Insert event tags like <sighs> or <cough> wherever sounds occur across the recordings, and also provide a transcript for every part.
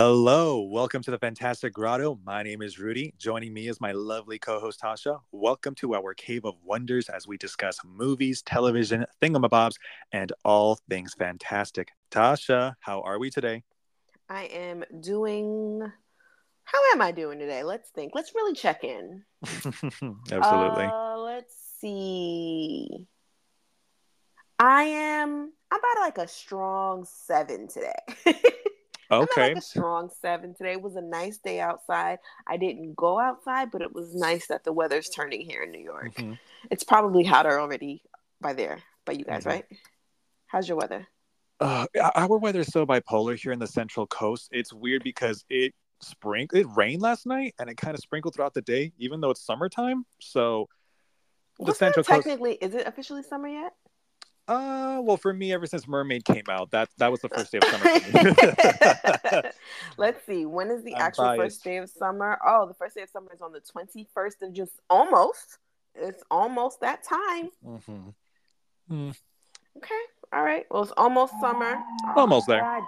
Hello, welcome to the Fantastic Grotto. My name is Rudy. Joining me is my lovely co host Tasha. Welcome to our Cave of Wonders as we discuss movies, television, thingamabobs, and all things fantastic. Tasha, how are we today? I am doing. How am I doing today? Let's think. Let's really check in. <laughs> Absolutely. Uh, let's see. I am. I'm about like a strong seven today. <laughs> okay. like a strong seven today. Was a nice day outside. I didn't go outside, but it was nice that the weather's turning here in New York. Mhm. It's probably hotter already by there, by you guys, Mhm. right? How's your weather? Uh, our weather is so bipolar here in the Central Coast. It's weird because it spring it rained last night and it kind of sprinkled throughout the day, even though it's summertime. So the What's Central Coast. technically? Is it officially summer yet? Uh, well, for me, ever since Mermaid came out, that that was the first day of summer. For me. <laughs> <laughs> Let's see. When is the I'm actual biased. first day of summer? Oh, the first day of summer is on the 21st of just almost. It's almost that time. Mm-hmm. Okay. All right. Well, it's almost summer. Almost there. God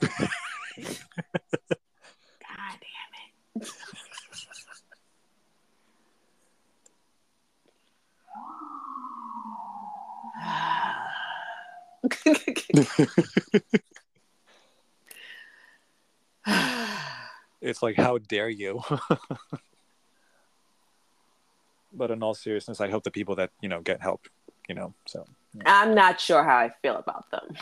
damn it. <laughs> God damn it. <laughs> It's like, how dare you? <laughs> but in all seriousness, I hope the people that you know get help. You know, so. I'm not sure how I feel about them.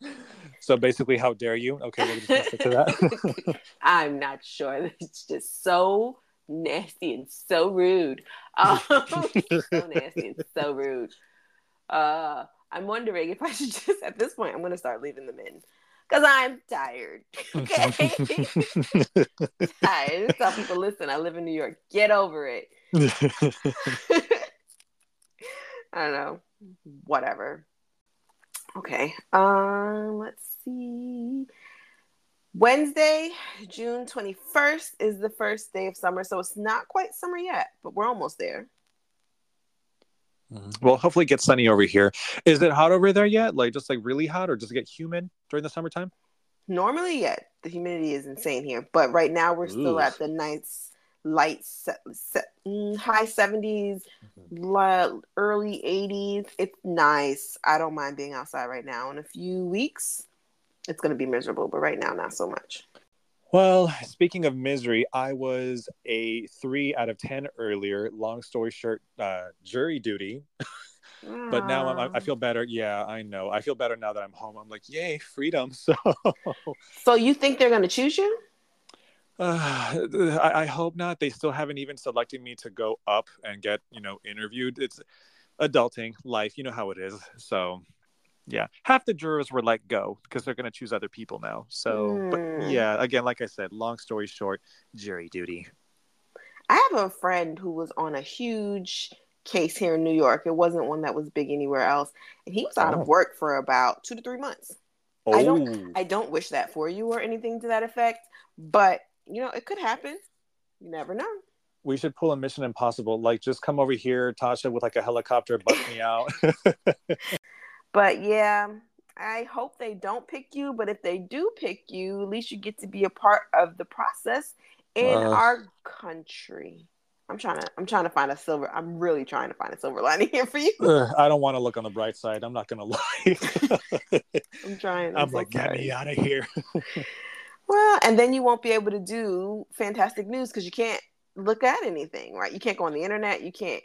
<laughs> so basically, how dare you? Okay, we're just gonna stick to that. I'm not sure. It's just so nasty and so rude. Um, so nasty and so rude. Uh, I'm wondering if I should <laughs> just, at this point, I'm going to start leaving them in because I'm tired. <laughs> Okay. <laughs> tired. Tell people, listen, I live in New York. Get over it. I don't know. Whatever. Okay. Um, let's see. Wednesday, June 21st is the first day of summer, so it's not quite summer yet, but we're almost there. Well, hopefully, it gets sunny over here. Is it hot over there yet? Like, just like really hot, or does it get humid during the summertime? Normally, yeah, the humidity is insane here, but right now we're still at the nice light se- se- mm, high 70s, li- early 80s. It's nice. I don't mind being outside right now. In a few weeks, it's going to be miserable, but right now, not so much. Well, speaking of misery, I was a three out of ten earlier. Long story short, uh, jury duty. <laughs> But now I'm, I feel better. Yeah, I know. I feel better now that I'm home. I'm like, yay, freedom. <laughs> So So you think they're going to choose you? uh, <sighs> I, I hope not. They still haven't even selected me to go up and get you know interviewed. It's adulting life. You know how it is. So yeah, half the jurors were let go because they're going to choose other people now. So, but Hmm. yeah, again, like I said, long story short, jury duty. I have a friend who was on a huge case here in New York. It wasn't one that was big anywhere else, and he was out Oh. of work for about two to three months. Oh, I don't- I don't wish that for you or anything to that effect, but you know it could happen. You never know. we should pull a Mission Impossible. Like, just come over here, Tasha, with like a helicopter, bust me out. <laughs> But yeah, I hope they don't pick you. But if they do pick you, at least you get to be a part of the process in Uh. our country. I'm trying to. I'm trying to find a silver. I'm really trying to find a silver lining here for you. Ugh, <laughs> I don't want to look on the bright side. I'm not gonna lie. <laughs> I'm trying. I'm so like, get me out of here. <laughs> Well, and then you won't be able to do fantastic news because you can't look at anything, right? You can't go on the internet. You can't.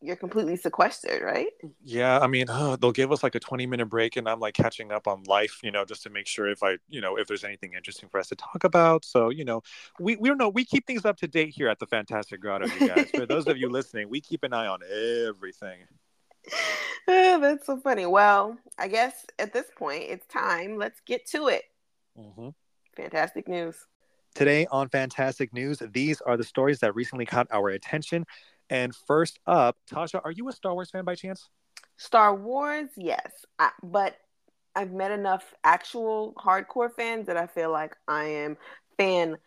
You're completely sequestered, right? yeah, I mean, uh, they'll give us like a 20 minute break, and I'm like catching up on life, you know, just to make sure if I, you know, if there's anything interesting for us to talk about. So, you know, we we don't know. We keep things up to date here at the Fantastic Grotto, you guys. for those of you listening, we keep an eye on everything. <laughs> Oh, That's so funny. Well, I guess at this point it's time. Let's get to it. hmm Fantastic news. Today on Fantastic News, these are the stories that recently caught our attention. And first up, Tasha, are you a Star Wars fan by chance? Star Wars, yes, I, but I've met enough actual hardcore fans that I feel like I am fan,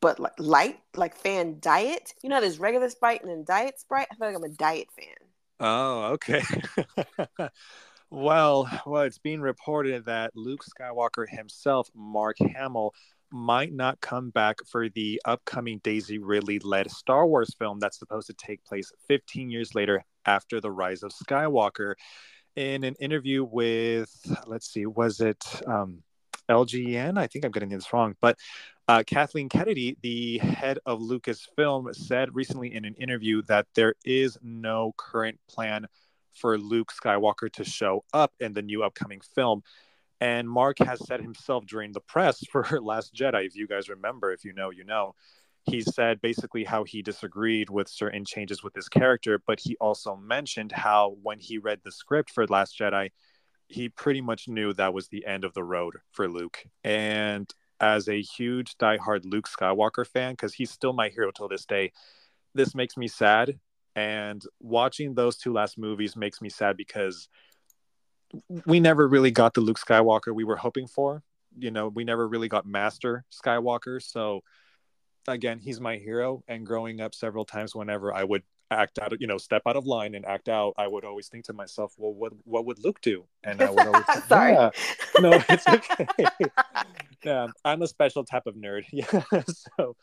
but like light, like fan diet. You know, there's regular Sprite and then diet Sprite. I feel like I'm a diet fan. Oh, okay. <laughs> Well, well, it's being reported that Luke Skywalker himself, Mark Hamill, might not come back for the upcoming Daisy Ridley led Star Wars film that's supposed to take place 15 years later after the rise of Skywalker. In an interview with, let's see, was it um, LGN? I think I'm getting this wrong, but uh, Kathleen Kennedy, the head of Lucasfilm, said recently in an interview that there is no current plan for Luke Skywalker to show up in the new upcoming film. And Mark has said himself during the press <laughs> for Last Jedi, if you guys remember, if you know, you know, he said basically how he disagreed with certain changes with his character, but he also mentioned how when he read the script for Last Jedi, he pretty much knew that was the end of the road for Luke. And as a huge diehard Luke Skywalker fan, because he's still my hero till this day, this makes me sad. And watching those two last movies makes me sad because we never really got the Luke Skywalker we were hoping for. You know, we never really got Master Skywalker. So again, he's my hero. And growing up several times, whenever I would act out, you know, step out of line and act out, I would always think to myself, well, what what would Luke do? And I would always <laughs> think, Sorry. yeah. No, <laughs> it's okay. <laughs> yeah, I'm a special type of nerd. Yeah. so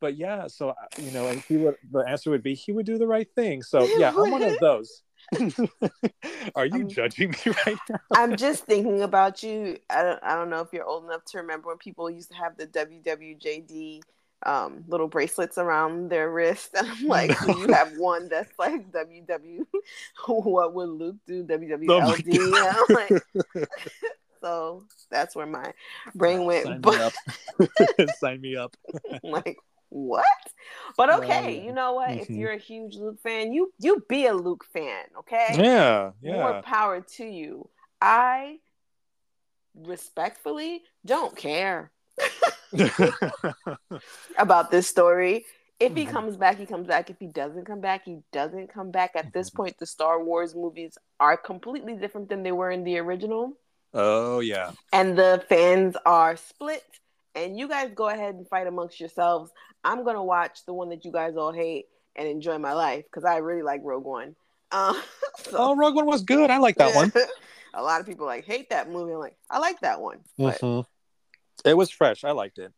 but yeah, so you know, and he would the answer would be he would do the right thing. So yeah, I'm one of those. <laughs> Are you I'm- judging me <laughs> right now? I'm just thinking about you. I don't, I don't know if you're old enough to remember when people used to have the WWJD um, little bracelets around their wrist. And <laughs> I'm like, No. you have one that's like WW? what would Luke do? Oh WWLD? I'm like, so that's where my brain went. Sign me up. Sign me up. Like, what? But okay, you know what? If mhm. you're a huge Luke fan, you you be a Luke fan, okay? Yeah, yeah. more power to you. I respectfully don't care <laughs> about this story. If he Mhm. comes back, he comes back. If he doesn't come back, he doesn't come back. At this Mhm. point, the Star Wars movies are completely different than they were in the original, oh yeah. and the fans are split. And you guys go ahead and fight amongst yourselves. I'm gonna watch the one that you guys all hate and enjoy my life because I really like Rogue One. Um, <laughs> so- Oh, Rogue One was good. I like that one. <laughs> a lot of people like hate that movie. I'm like, I like that one, Mhm. It was fresh. I liked it.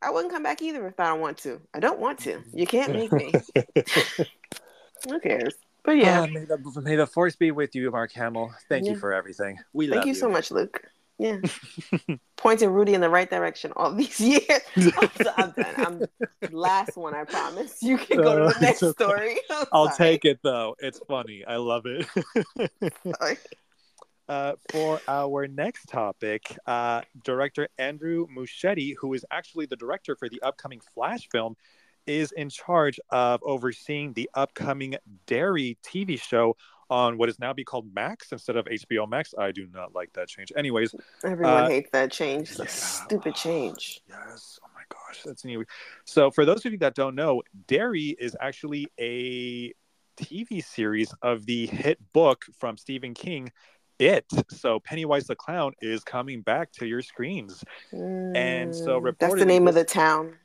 I wouldn't come back either if I don't want to. I don't want to. You can't make me. <laughs> Who cares? But yeah, Ah, may, the, may the force be with you, Mark Hamill. Thank Yeah. you for everything. We thank love you. Thank you so much, Luke. Yeah, <laughs> pointing Rudy in the right direction all these <laughs> years. <laughs> I'm, so- I'm done. I'm last one. I promise. You can go to Uh, the next okay. story. I'm I'll sorry. take it though. It's funny. I love it. Sorry. Uh, for our next topic, uh, director Andrew Muschietti, who is actually the director for the upcoming Flash film, is in charge of overseeing the upcoming Derry TV show on what is now be called Max instead of HBO Max. I do not like that change. Anyways, Everyone Uh, hates that change. Yeah. stupid change. Yes. Oh my gosh, that's new. So, for those of you that don't know, Derry is actually a TV series of the hit book from Stephen King, It. So, Pennywise the Clown is coming back to your screens. And so Mm, that's the name of the town.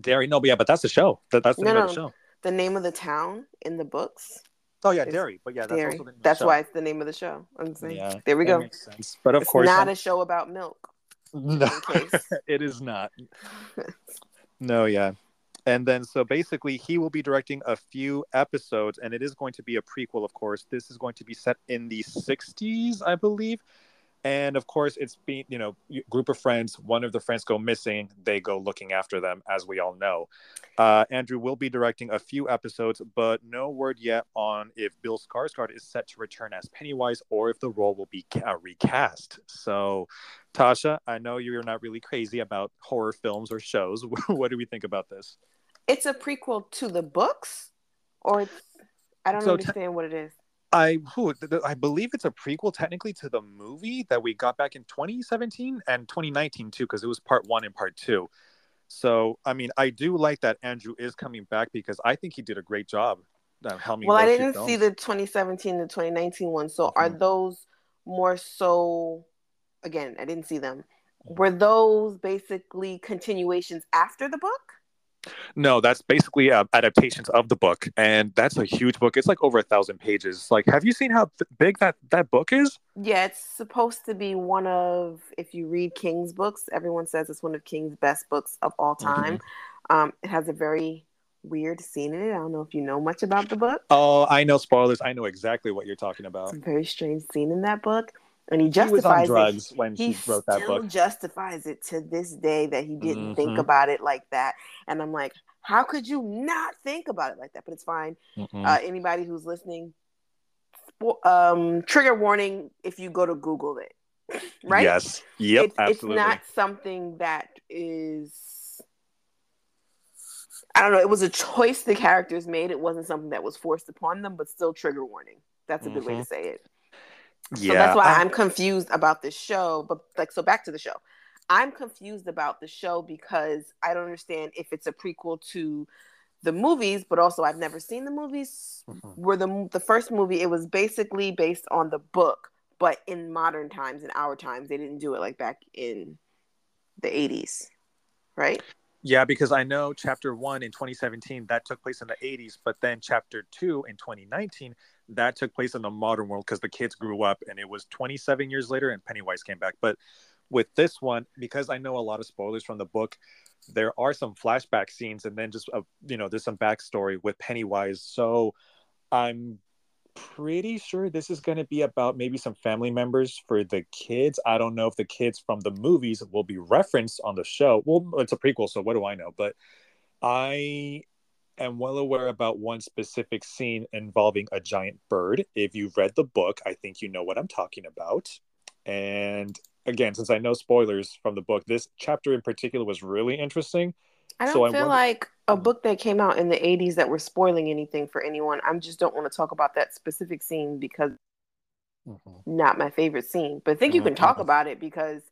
Derry, no, but yeah, but that's the show. That, that's the No, name of the show. The name of the town in the books. Oh yeah, It's Derry. But yeah, that's Derry. also the name of the That's show. why it's the name of the show. I'm saying. Yeah, there we go. makes sense. But of it's course, not I'm- a show about milk. <laughs> no, <laughs> it is not. <laughs> No, yeah. And then, so basically, he will be directing a few episodes, and it is going to be a prequel, of course. This is going to be set in the 60s, I believe. And of course, it's being, you know, group of friends. One of the friends go missing. They go looking after them, as we all know. Uh, Andrew will be directing a few episodes, but no word yet on if Bill Skarsgård is set to return as Pennywise or if the role will be ca- recast. So, Tasha, I know you're not really crazy about horror films or shows. <laughs> what do we think about this? It's a prequel to the books, or it's, I don't So understand what it is. I who, I believe it's a prequel technically to the movie that we got back in 2017 and 2019 too, because it was part one and part two. So I mean, I do like that Andrew is coming back because I think he did a great job. Uh, Well, I didn't see the 2017 to 2019 one. So are Mhm. those more so? Again, I didn't see them. Were those basically continuations after the book? No, that's basically uh, adaptations of the book, and that's a huge book. It's like over a thousand pages. Like, have you seen how th- big that that book is? Yeah, it's supposed to be one of. If you read King's books, everyone says it's one of King's best books of all time. Mm-hmm. Um, it has a very weird scene in it. I don't know if you know much about the book. Oh, I know spoilers. I know exactly what you're talking about. It's a very strange scene in that book and he justifies he drugs it. when he, wrote that book. Justifies it to this day that he didn't mm-hmm. think about it like that, and I'm like, how could you not think about it like that? But it's fine. Mm-hmm. Uh, anybody who's listening, um, trigger warning if you go to Google it. <laughs> right? Yes. Yep. It, absolutely. It's not something that is. I don't know. It was a choice the characters made. It wasn't something that was forced upon them, but still trigger warning. That's a mm-hmm. good way to mm-hmm. say it. Yeah, so that's why I'm confused about this show. But like, so back to the show. I'm confused about the show because I don't understand if it's a prequel to the movies, but also I've never seen the movies. Mm-hmm. Were the the first movie? It was basically based on the book, but in modern times, in our times, they didn't do it like back in the 80s, right? Yeah, because I know chapter one in 2017 that took place in the 80s, but then chapter two in 2019 that took place in the modern world because the kids grew up and it was 27 years later and Pennywise came back. But with this one, because I know a lot of spoilers from the book, there are some flashback scenes and then just a, you know there's some backstory with Pennywise. So I'm pretty sure this is going to be about maybe some family members for the kids. I don't know if the kids from the movies will be referenced on the show. Well, it's a prequel, so what do I know? But I am well aware about one specific scene involving a giant bird. If you've read the book, I think you know what I'm talking about. And again, since I know spoilers from the book, this chapter in particular was really interesting. I don't so feel I wonder- like a book that came out in the 80s that we're spoiling anything for anyone. I just don't want to talk about that specific scene because mm-hmm. not my favorite scene. But I think you can talk mm-hmm. about it because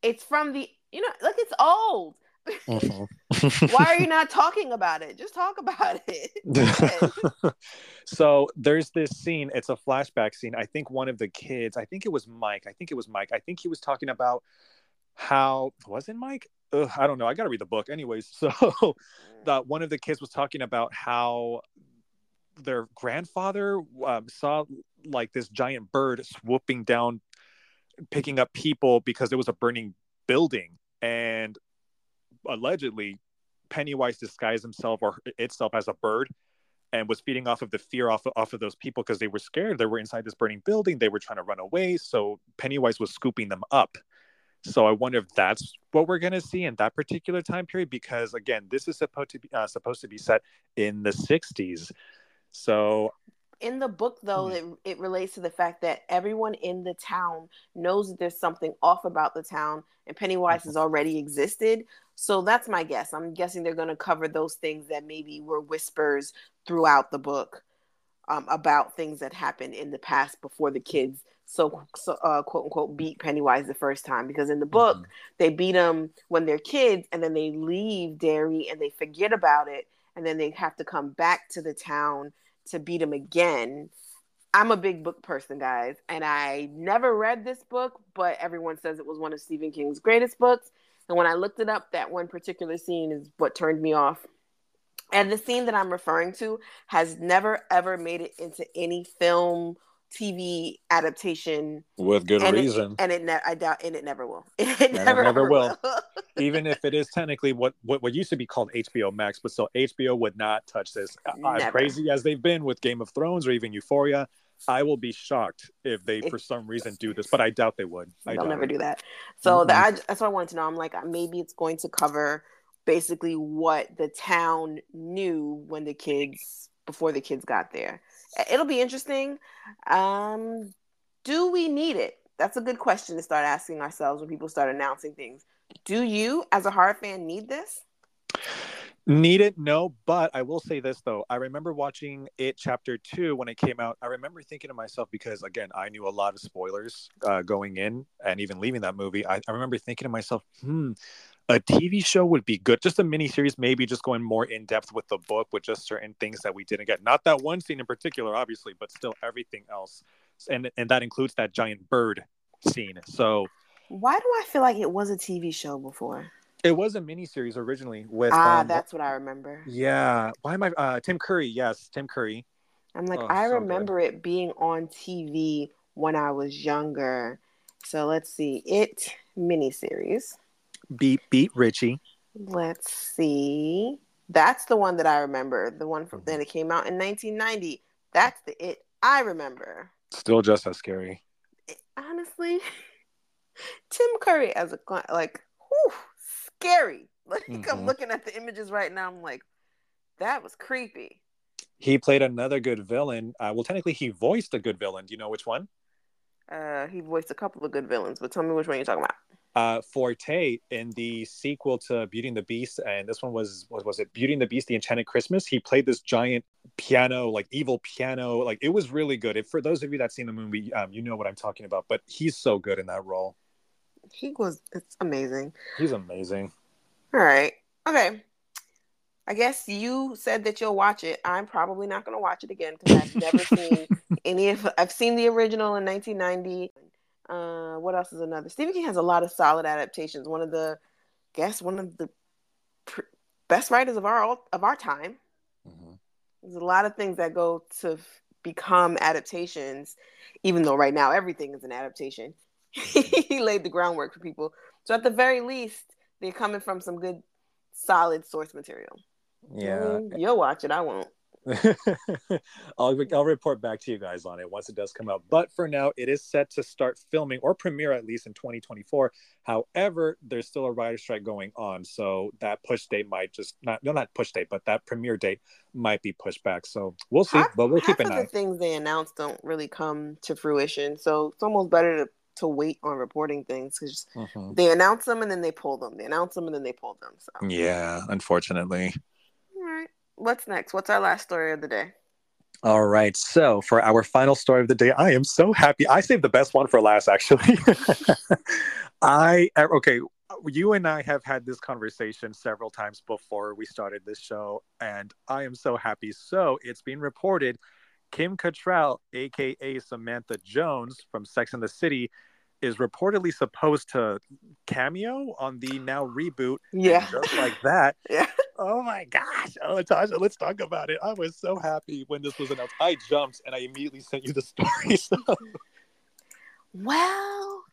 it's from the, you know, like it's old. Mm-hmm. Why are you not talking about it? Just talk about it. <laughs> so there's this scene. It's a flashback scene. I think one of the kids, I think it was Mike. I think it was Mike. I think he was talking about how wasn't Mike? Ugh, I don't know. I got to read the book, anyways. <laughs> So that one of the kids was talking about how their grandfather um, saw like this giant bird swooping down, picking up people because there was a burning building, and allegedly Pennywise disguised himself or itself as a bird and was feeding off of the fear off of, off of those people because they were scared. They were inside this burning building. They were trying to run away. So Pennywise was scooping them up. So I wonder if that's what we're going to see in that particular time period because again, this is supposed to be uh, supposed to be set in the 60s. So in the book though mm-hmm. it, it relates to the fact that everyone in the town knows that there's something off about the town and pennywise mm-hmm. has already existed so that's my guess i'm guessing they're going to cover those things that maybe were whispers throughout the book um, about things that happened in the past before the kids so, so uh, quote unquote beat pennywise the first time because in the book mm-hmm. they beat them when they're kids and then they leave Derry and they forget about it and then they have to come back to the town to beat him again. I'm a big book person, guys, and I never read this book, but everyone says it was one of Stephen King's greatest books. And when I looked it up, that one particular scene is what turned me off. And the scene that I'm referring to has never ever made it into any film TV adaptation with good and reason. It, and it, ne- I doubt, and it never will. <laughs> It never, never, will. will. <laughs> Even if it is technically what, what what used to be called HBO Max, but still HBO would not touch this. Never. As crazy as they've been with Game of Thrones or even Euphoria, I will be shocked if they, for some reason, do this. But I doubt they would. I They'll never it. do that. So mm-hmm. the, I, that's what I wanted to know. I'm like, maybe it's going to cover basically what the town knew when the kids before the kids got there it'll be interesting. Um, do we need it? That's a good question to start asking ourselves when people start announcing things. Do you, as a horror fan, need this? Need it? No, but I will say this though. I remember watching it chapter two when it came out. I remember thinking to myself, because again, I knew a lot of spoilers uh, going in and even leaving that movie. I, I remember thinking to myself, hmm, a TV show would be good. Just a mini series, maybe just going more in depth with the book with just certain things that we didn't get. Not that one scene in particular, obviously, but still everything else. And and that includes that giant bird scene. So why do I feel like it was a TV show before? It was a miniseries originally with. Ah, um, that's what I remember. Yeah. Why am I? Uh, Tim Curry. Yes, Tim Curry. I'm like, Oh, I so good. remember it being on TV when I was younger. So let's see. It miniseries. Beat Beat Richie. Let's see. That's the one that I remember. The one from Mhm. then it came out in 1990. That's the it I remember. Still just as scary. Honestly, <laughs> Tim Curry as a like, whew, scary. <laughs> Like I'm Mhm. looking at the images right now. I'm like, that was creepy. He played another good villain. Uh, well, technically, he voiced a good villain. Do you know which one? Uh, he voiced a couple of good villains, but tell me which one you're talking about. Uh, Forte in the sequel to Beauty and the Beast, and this one was was was it Beauty and the Beast: The Enchanted Christmas? He played this giant piano, like evil piano, like it was really good. If for those of you that seen the movie, um, you know what I'm talking about. But he's so good in that role. He was. It's amazing. He's amazing. All right. Okay. I guess you said that you'll watch it. I'm probably not going to watch it again because I've never <laughs> seen any of. I've seen the original in 1990. Uh, what else is another? Stephen King has a lot of solid adaptations. One of the, guess one of the pr- best writers of our of our time. Mhm. There's a lot of things that go to f- become adaptations, even though right now everything is an adaptation. <laughs> he laid the groundwork for people. So at the very least, they're coming from some good, solid source material. Yeah, Mm, you'll watch it. I won't. <laughs> I'll I'll report back to you guys on it once it does come out. But for now, it is set to start filming or premiere at least in 2024. However, there's still a writer strike going on, so that push date might just not no not push date, but that premiere date might be pushed back. So we'll see, Half, but we'll keep an of eye. the things they announce don't really come to fruition. So it's almost better to, to wait on reporting things because Mhm. they announce them and then they pull them. They announce them and then they pull them. So Yeah, unfortunately. all right. What's next? What's our last story of the day? All right. So for our final story of the day, I am so happy. I saved the best one for last, actually. <laughs> I uh, okay. You and I have had this conversation several times before we started this show, and I am so happy. So it's been reported Kim Cattrall, aka Samantha Jones from Sex and the City, is reportedly supposed to cameo on the now reboot. Yeah. just like that, <laughs> Yeah. Oh my gosh. Oh, Natasha, let's talk about it. I was so happy when this was announced. I jumped and I immediately sent you the <laughs> story. So. Well,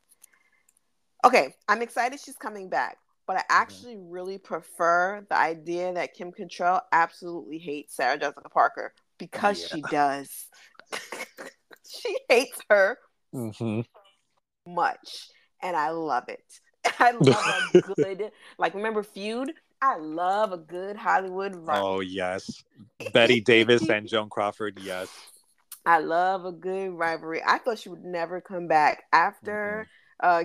okay, I'm excited she's coming back, but I actually really prefer the idea that Kim Cattrall absolutely hates Sarah Jessica Parker because she does. <laughs> she hates her Mhm. Much, and I love it. <laughs> I love a <laughs> good, like, remember Feud? I love a good Hollywood rivalry. Oh, yes. <laughs> Bette Davis and Joan Crawford. Yes. I love a good rivalry. I thought she would never come back after uh,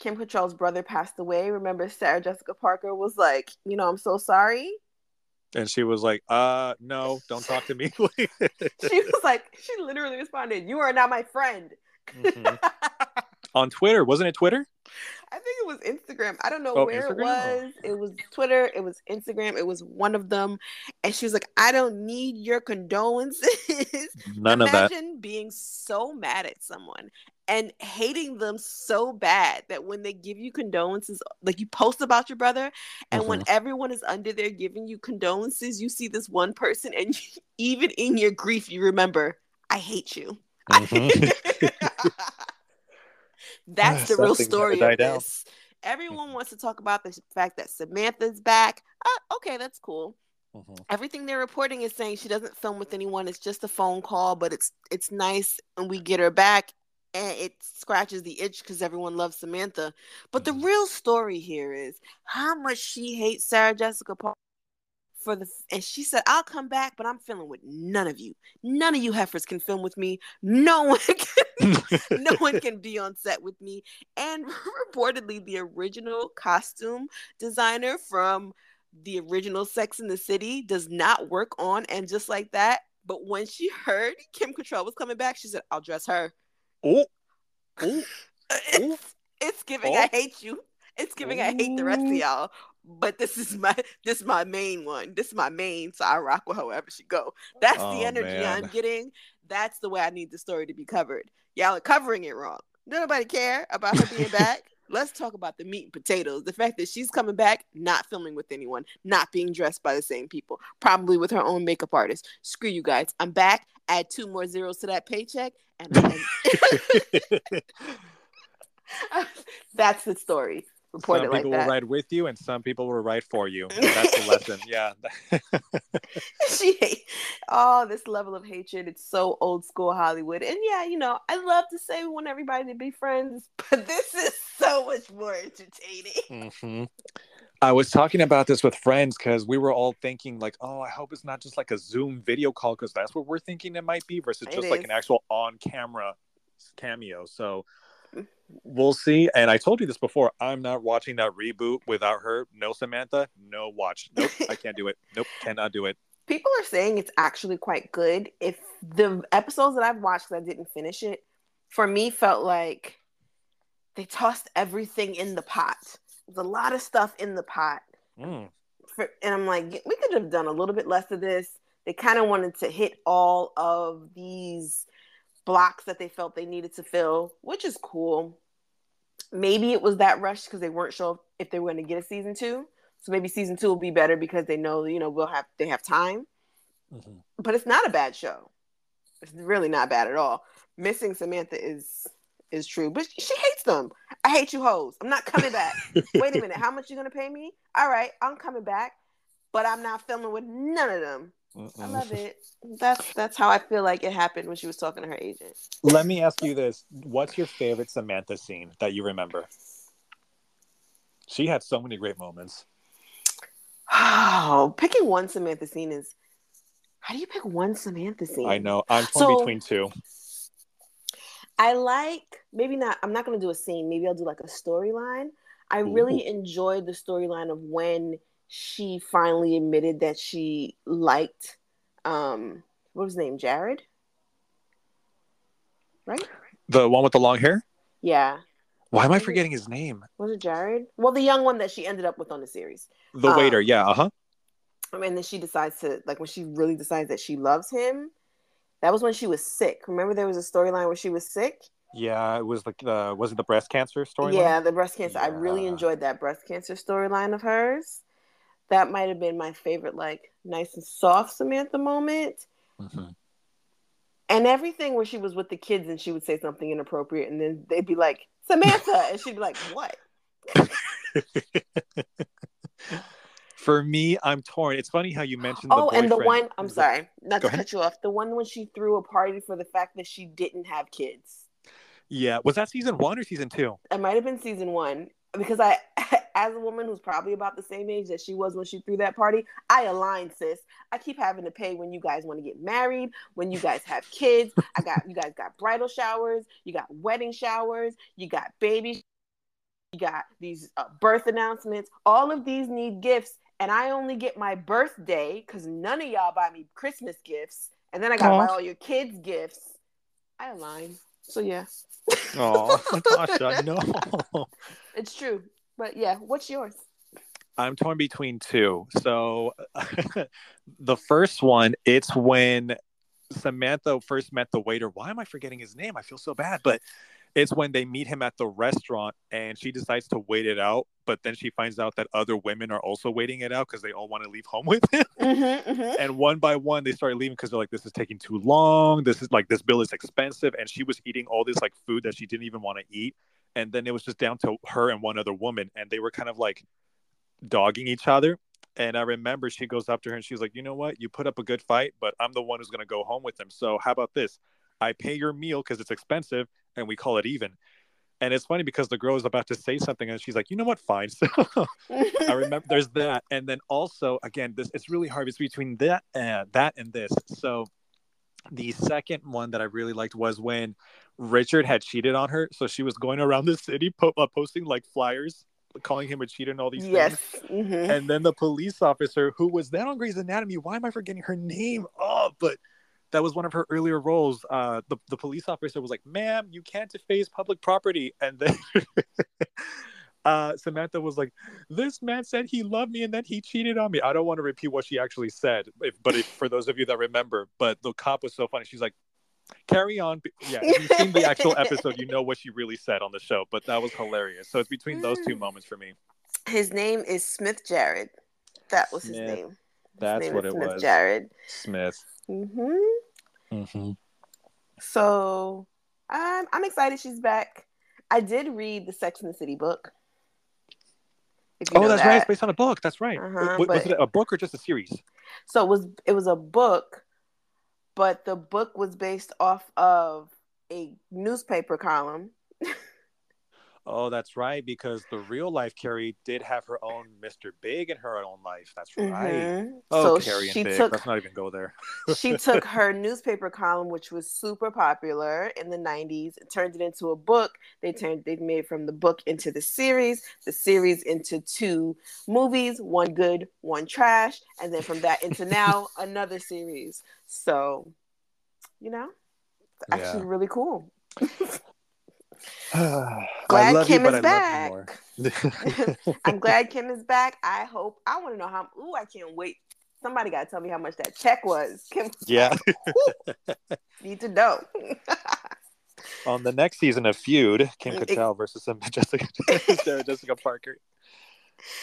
Kim Cattrall's brother passed away. Remember, Sarah Jessica Parker was like, you know, I'm so sorry. And she was like, uh, no, don't talk to me. She was like, she literally responded, "You are not my friend." Mhm. On Twitter. Wasn't it Twitter? I think it was Instagram. I don't know Oh, where Instagram? it was. It was Twitter. It was Instagram. It was one of them. And she was like, I don't need your condolences. <laughs> None of that. Imagine being so mad at someone and hating them so bad that when they give you condolences, like you post about your brother, and when Mhm. everyone is under there giving you condolences, you see this one person, and <laughs> even in your grief, you remember, I hate you. Mhm. <laughs> That's the real story of down. this. Everyone wants to talk about the fact that Samantha's back. Uh, okay, that's cool. Mhm. Everything they're reporting is saying she doesn't film with anyone. It's just a phone call, but it's it's nice, and we get her back, and it scratches the itch because everyone loves Samantha. But the Mhm. real story here is how much she hates Sarah Jessica Parker for the and she said I'll come back, but I'm filming with none of you. None of you heifers can film with me. No one can. <laughs> no one can be on set with me. And <laughs> reportedly, the original costume designer from the original Sex in the City does not work on and just like that. But when she heard Kim Cattrall was coming back, she said, "I'll dress her." oh, <laughs> oh, It's, it's giving Oh. I hate you. It's giving I hate the rest of y'all. But this is my <laughs> this is my main one. This is my main, so I rock with her wherever she go. That's Oh, the energy man. I'm getting. That's the way I need the story to be covered. Y'all are covering it wrong. Nobody care about her being back. <laughs> let's talk about the meat and potatoes. The fact that she's coming back, not filming with anyone, not being dressed by the same people, probably with her own makeup artist. Screw you guys. I'm back. Add two more zeros to that paycheck, and <laughs> that's the story. Report some it like people that. will ride with you, and some people will ride for you. <laughs> That's the lesson. Yeah. <laughs> she hate oh this level of hatred it's so old school hollywood and yeah you know i love to say we want everybody to be friends <laughs> but this is so much more entertaining hmm I was talking about this with friends because we were all thinking like, oh, I hope it's not just like a Zoom video call because that's what we're thinking it might be versus It just like an actual on-camera cameo. So we'll see. And I told you this before. I'm not watching that reboot without her. No Samantha. No watch. Nope. I <laughs> can't do it. Nope. Cannot do it. people are saying it's actually quite good if the episodes that i've watched because i didn't finish it for me felt like they tossed everything in the pot there's a lot of stuff in the pot Mm. for, and I'm like, we could have done a little bit less of this. They kind of wanted to hit all of these blocks that they felt they needed to fill, which is cool. Maybe it was that rush because they weren't sure if they were going to get a season two. So maybe season two will be better because they know, you know, we'll have they have time. Mhm. But it's not a bad show. It's really not bad at all. Missing Samantha is is true, but she hates them. I hate you hoes. I'm not coming back. <laughs> Wait a minute, how much you gonna pay me? All right, I'm coming back, but I'm not filming with none of them. I Mm-mm. love it. That's that's how I feel like it happened when she was talking to her agent. Let me ask you this: What's your favorite Samantha scene that you remember? She had so many great moments. Oh, picking one Samantha scene is how do you pick one Samantha scene? I know. I'm torn So- between two. I like maybe not. I'm not gonna do a scene. Maybe I'll do like a storyline. I really enjoyed the storyline of when she finally admitted that she liked um what was his name Jerrod, right? The one with the long hair. Yeah, Why am I forgetting his name? was it Jerrod? Well, the young one that she ended up with on the series. The Uh, waiter. Yeah. Uh huh. I mean, then she decides to like when she really decides that she loves him. That was when she was sick. Remember, there was a storyline where she was sick. Yeah. It was like the was it the breast cancer story? Yeah, the breast cancer. I really enjoyed that breast cancer storyline of hers. That might have been my favorite, like nice and soft Samantha moment. hmm And everything where she was with the kids and she would say something inappropriate, and then they'd be like, Samantha, and she'd be like, What? <laughs> For me, I'm torn. It's funny how you mentioned. The oh, and the one I'm sorry, not Go to ahead. cut you off. The one when she threw a party for the fact that she didn't have kids. Yeah. Was that season one or season two? It might have been season one because I, <laughs> as a woman who's probably about the same age that she was when she threw that party, I align, sis. I keep having to pay when you guys want to get married, when you guys have kids. I got you guys got bridal showers, you got wedding showers, you got baby, you got these uh, birth announcements. All of these need gifts, and I only get my birthday because none of y'all buy me Christmas gifts, and then I gotta buy all your kids gifts. I align. So yeah. Oh, <laughs> Natasha, no. <laughs> It's true. But yeah, what's yours? I'm torn between two. So <laughs> the first one, it's when Samantha first met the waiter. Why am I forgetting his name? I feel so bad. But it's when they meet him at the restaurant and she decides to wait it out, but then she finds out that other women are also waiting it out because they all want to leave home <laughs> with him. Mm-hmm, mm-hmm. and one by one they started leaving because they're like this is taking too long. This is like this bill is expensive. And she was eating all this like food that she didn't even want to eat. And then it was just down to her and one other woman and they were kind of like dogging each other. And i remember she goes up to her and she's like you know what? You put up a good fight but i'm the one who's going to go home with them. So how about this i pay your meal because it's expensive and we call it even and it's funny because the girl is about to say something and she's like you know what fine <laughs> so I <laughs> remember there's that, and then also again, this it's really hard. It's between that, uh, that and this. So the second one that I really liked was when Richard had cheated on her. So she was going around the city po- uh, posting like flyers, calling him a cheater and all these yes. things. Mhm. And then the police officer who was then on Grey's Anatomy. Why am I forgetting her name? Oh, but that was one of her earlier roles. Uh, the the police officer was like, "Ma'am, you can't deface public property," <laughs> and then. Uh, Samantha was like, "This man said he loved me and then he cheated on me." I don't want to repeat what she actually said, if, but if, for those of you that remember, but the cop was so funny. She's like, Carry on. Yeah, if you've seen the actual <laughs> episode, you know what she really said on the show, but that was hilarious. So it's between those two moments for me. His name is Smith Jerrod. That was Smith. his name. That's what it Smith was. Jerrod Smith. hmm hmm So um, I'm excited she's back. I did read the Sex and the City book. Oh, that's right. It's based on a book. That's right. Uh-huh, was but- it a book or just a series? So it was it was a book, but the book was based off of a newspaper column. <laughs> Oh, that's right. Because the real life Carrie did have her own Mr. Big in her own life. That's right. Mhm. Oh, so Carrie and Big. took Let's not even go there. <laughs> she took <laughs> her newspaper column, which was super popular in the '90s, and turned it into a book. They turned they made from the book into the series, the series into two movies, one good, one trash, and then from that into now <laughs> another series. So, you know, it's Yeah. actually really cool. <sighs> Glad Kim you, is I more. <laughs> I'm glad Kim is back. I hope. I want to know how. Ooh, I can't wait. Somebody got to tell me how much that check was. Kim, yeah. <laughs> need to know. <laughs> On the next season of Feud, Kim mm, Ex- Cattrall versus um, Jessica Sarah Jessica Parker.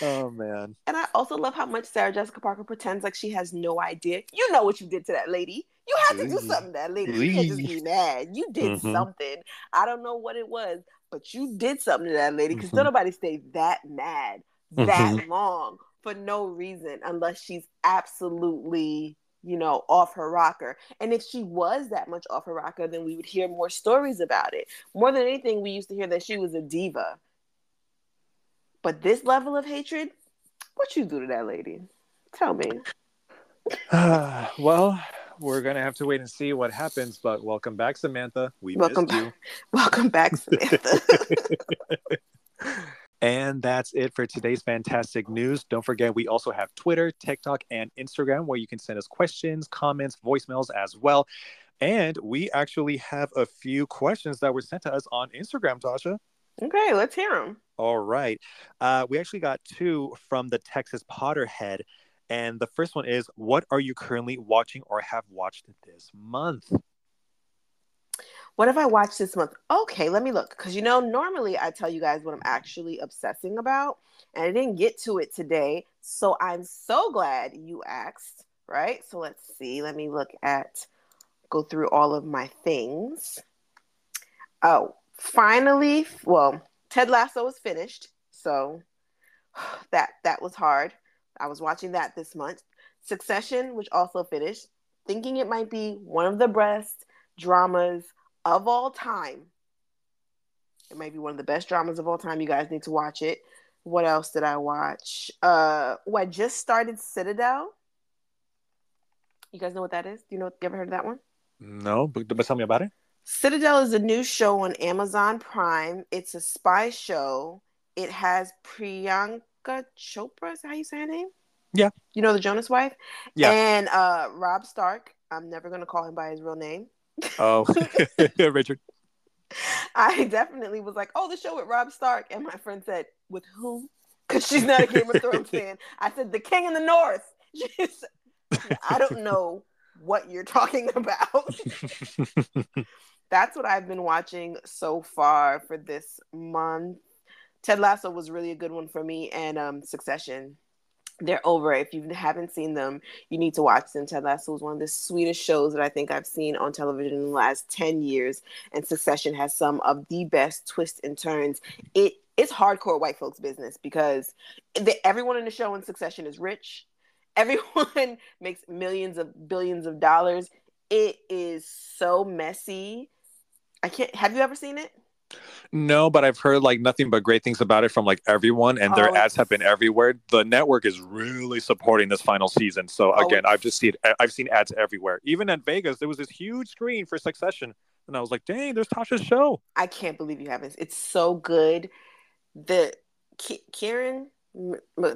Oh man. And I also love how much Sarah Jessica Parker pretends like she has no idea. You know what you did to that lady. You had to do something to that lady. You can't just be mad. You did Mhm. something. I don't know what it was, but you did something to that lady because Mhm. nobody stays that mad that long for no reason unless she's absolutely, you know, off her rocker. And if she was that much off her rocker, then we would hear more stories about it. More than anything, we used to hear that she was a diva. But this level of hatred, what you do to that lady? Tell me. <sighs> well, we're gonna have to wait and see what happens. But welcome back, Samantha. We Welcome missed you. <laughs> Welcome back, Samantha. <laughs> And that's it for today's fantastic news. Don't forget, we also have Twitter, TikTok, and Instagram where you can send us questions, comments, voicemails as well. And we actually have a few questions that were sent to us on Instagram, Tasha. okay, let's hear them. All right. Uh, we actually got two from the Texas Potterhead. And the first one is What are you currently watching or have watched this month? What have I watched this month? Okay, let me look. Because you know, normally I tell you guys what I'm actually obsessing about, and I didn't get to it today. So I'm so glad you asked, right? So let's see. Let me look at, go through all of my things. Oh, finally, well, Ted Lasso is finished. So <sighs> that that was hard. I was watching that this month. Succession, which also finished, thinking it might be one of the best dramas of all time. It might be one of the best dramas of all time. You guys need to watch it. What else did I watch? Uh, oh, I just started Citadel. You guys know what that is? Do you know? You ever heard of that one? No, but, but tell me about it. Citadel is a new show on Amazon Prime. It's a spy show. It has Priyanka Chopra. Is that how you say her name? Yeah. You know the Jonas wife? Yeah. And uh, Robb Stark. I'm never going to call him by his real name. Oh, <laughs> <laughs> Richard. I definitely was like, oh, the show with Robb Stark. And my friend said, with who? Because she's not a Game of Thrones <laughs> fan. I said, the King in the North. She's- I don't know what you're talking about. That's what I've been watching so far for this month. Ted Lasso was really a good one for me, and um, Succession. They're over. If you haven't seen them, you need to watch them. Ted Lasso is one of the sweetest shows that I think I've seen on television in the last 10 years. And Succession has some of the best twists and turns. It it's hardcore white folks business because the, everyone in the show in Succession is rich. <laughs> Everyone makes millions of billions of dollars. It is so messy. I can't have you ever seen it? No, but I've heard like nothing but great things about it from like everyone, and their Oh, ads have been everywhere. The network is really supporting this final season. So Oh, again, I've just seen I've seen ads everywhere. Even at Vegas, there was this huge screen for Succession, and I was like, "Dang, there's Tasha's show." I can't believe you haven't. It's so good. The Ki- Kieran, M- M-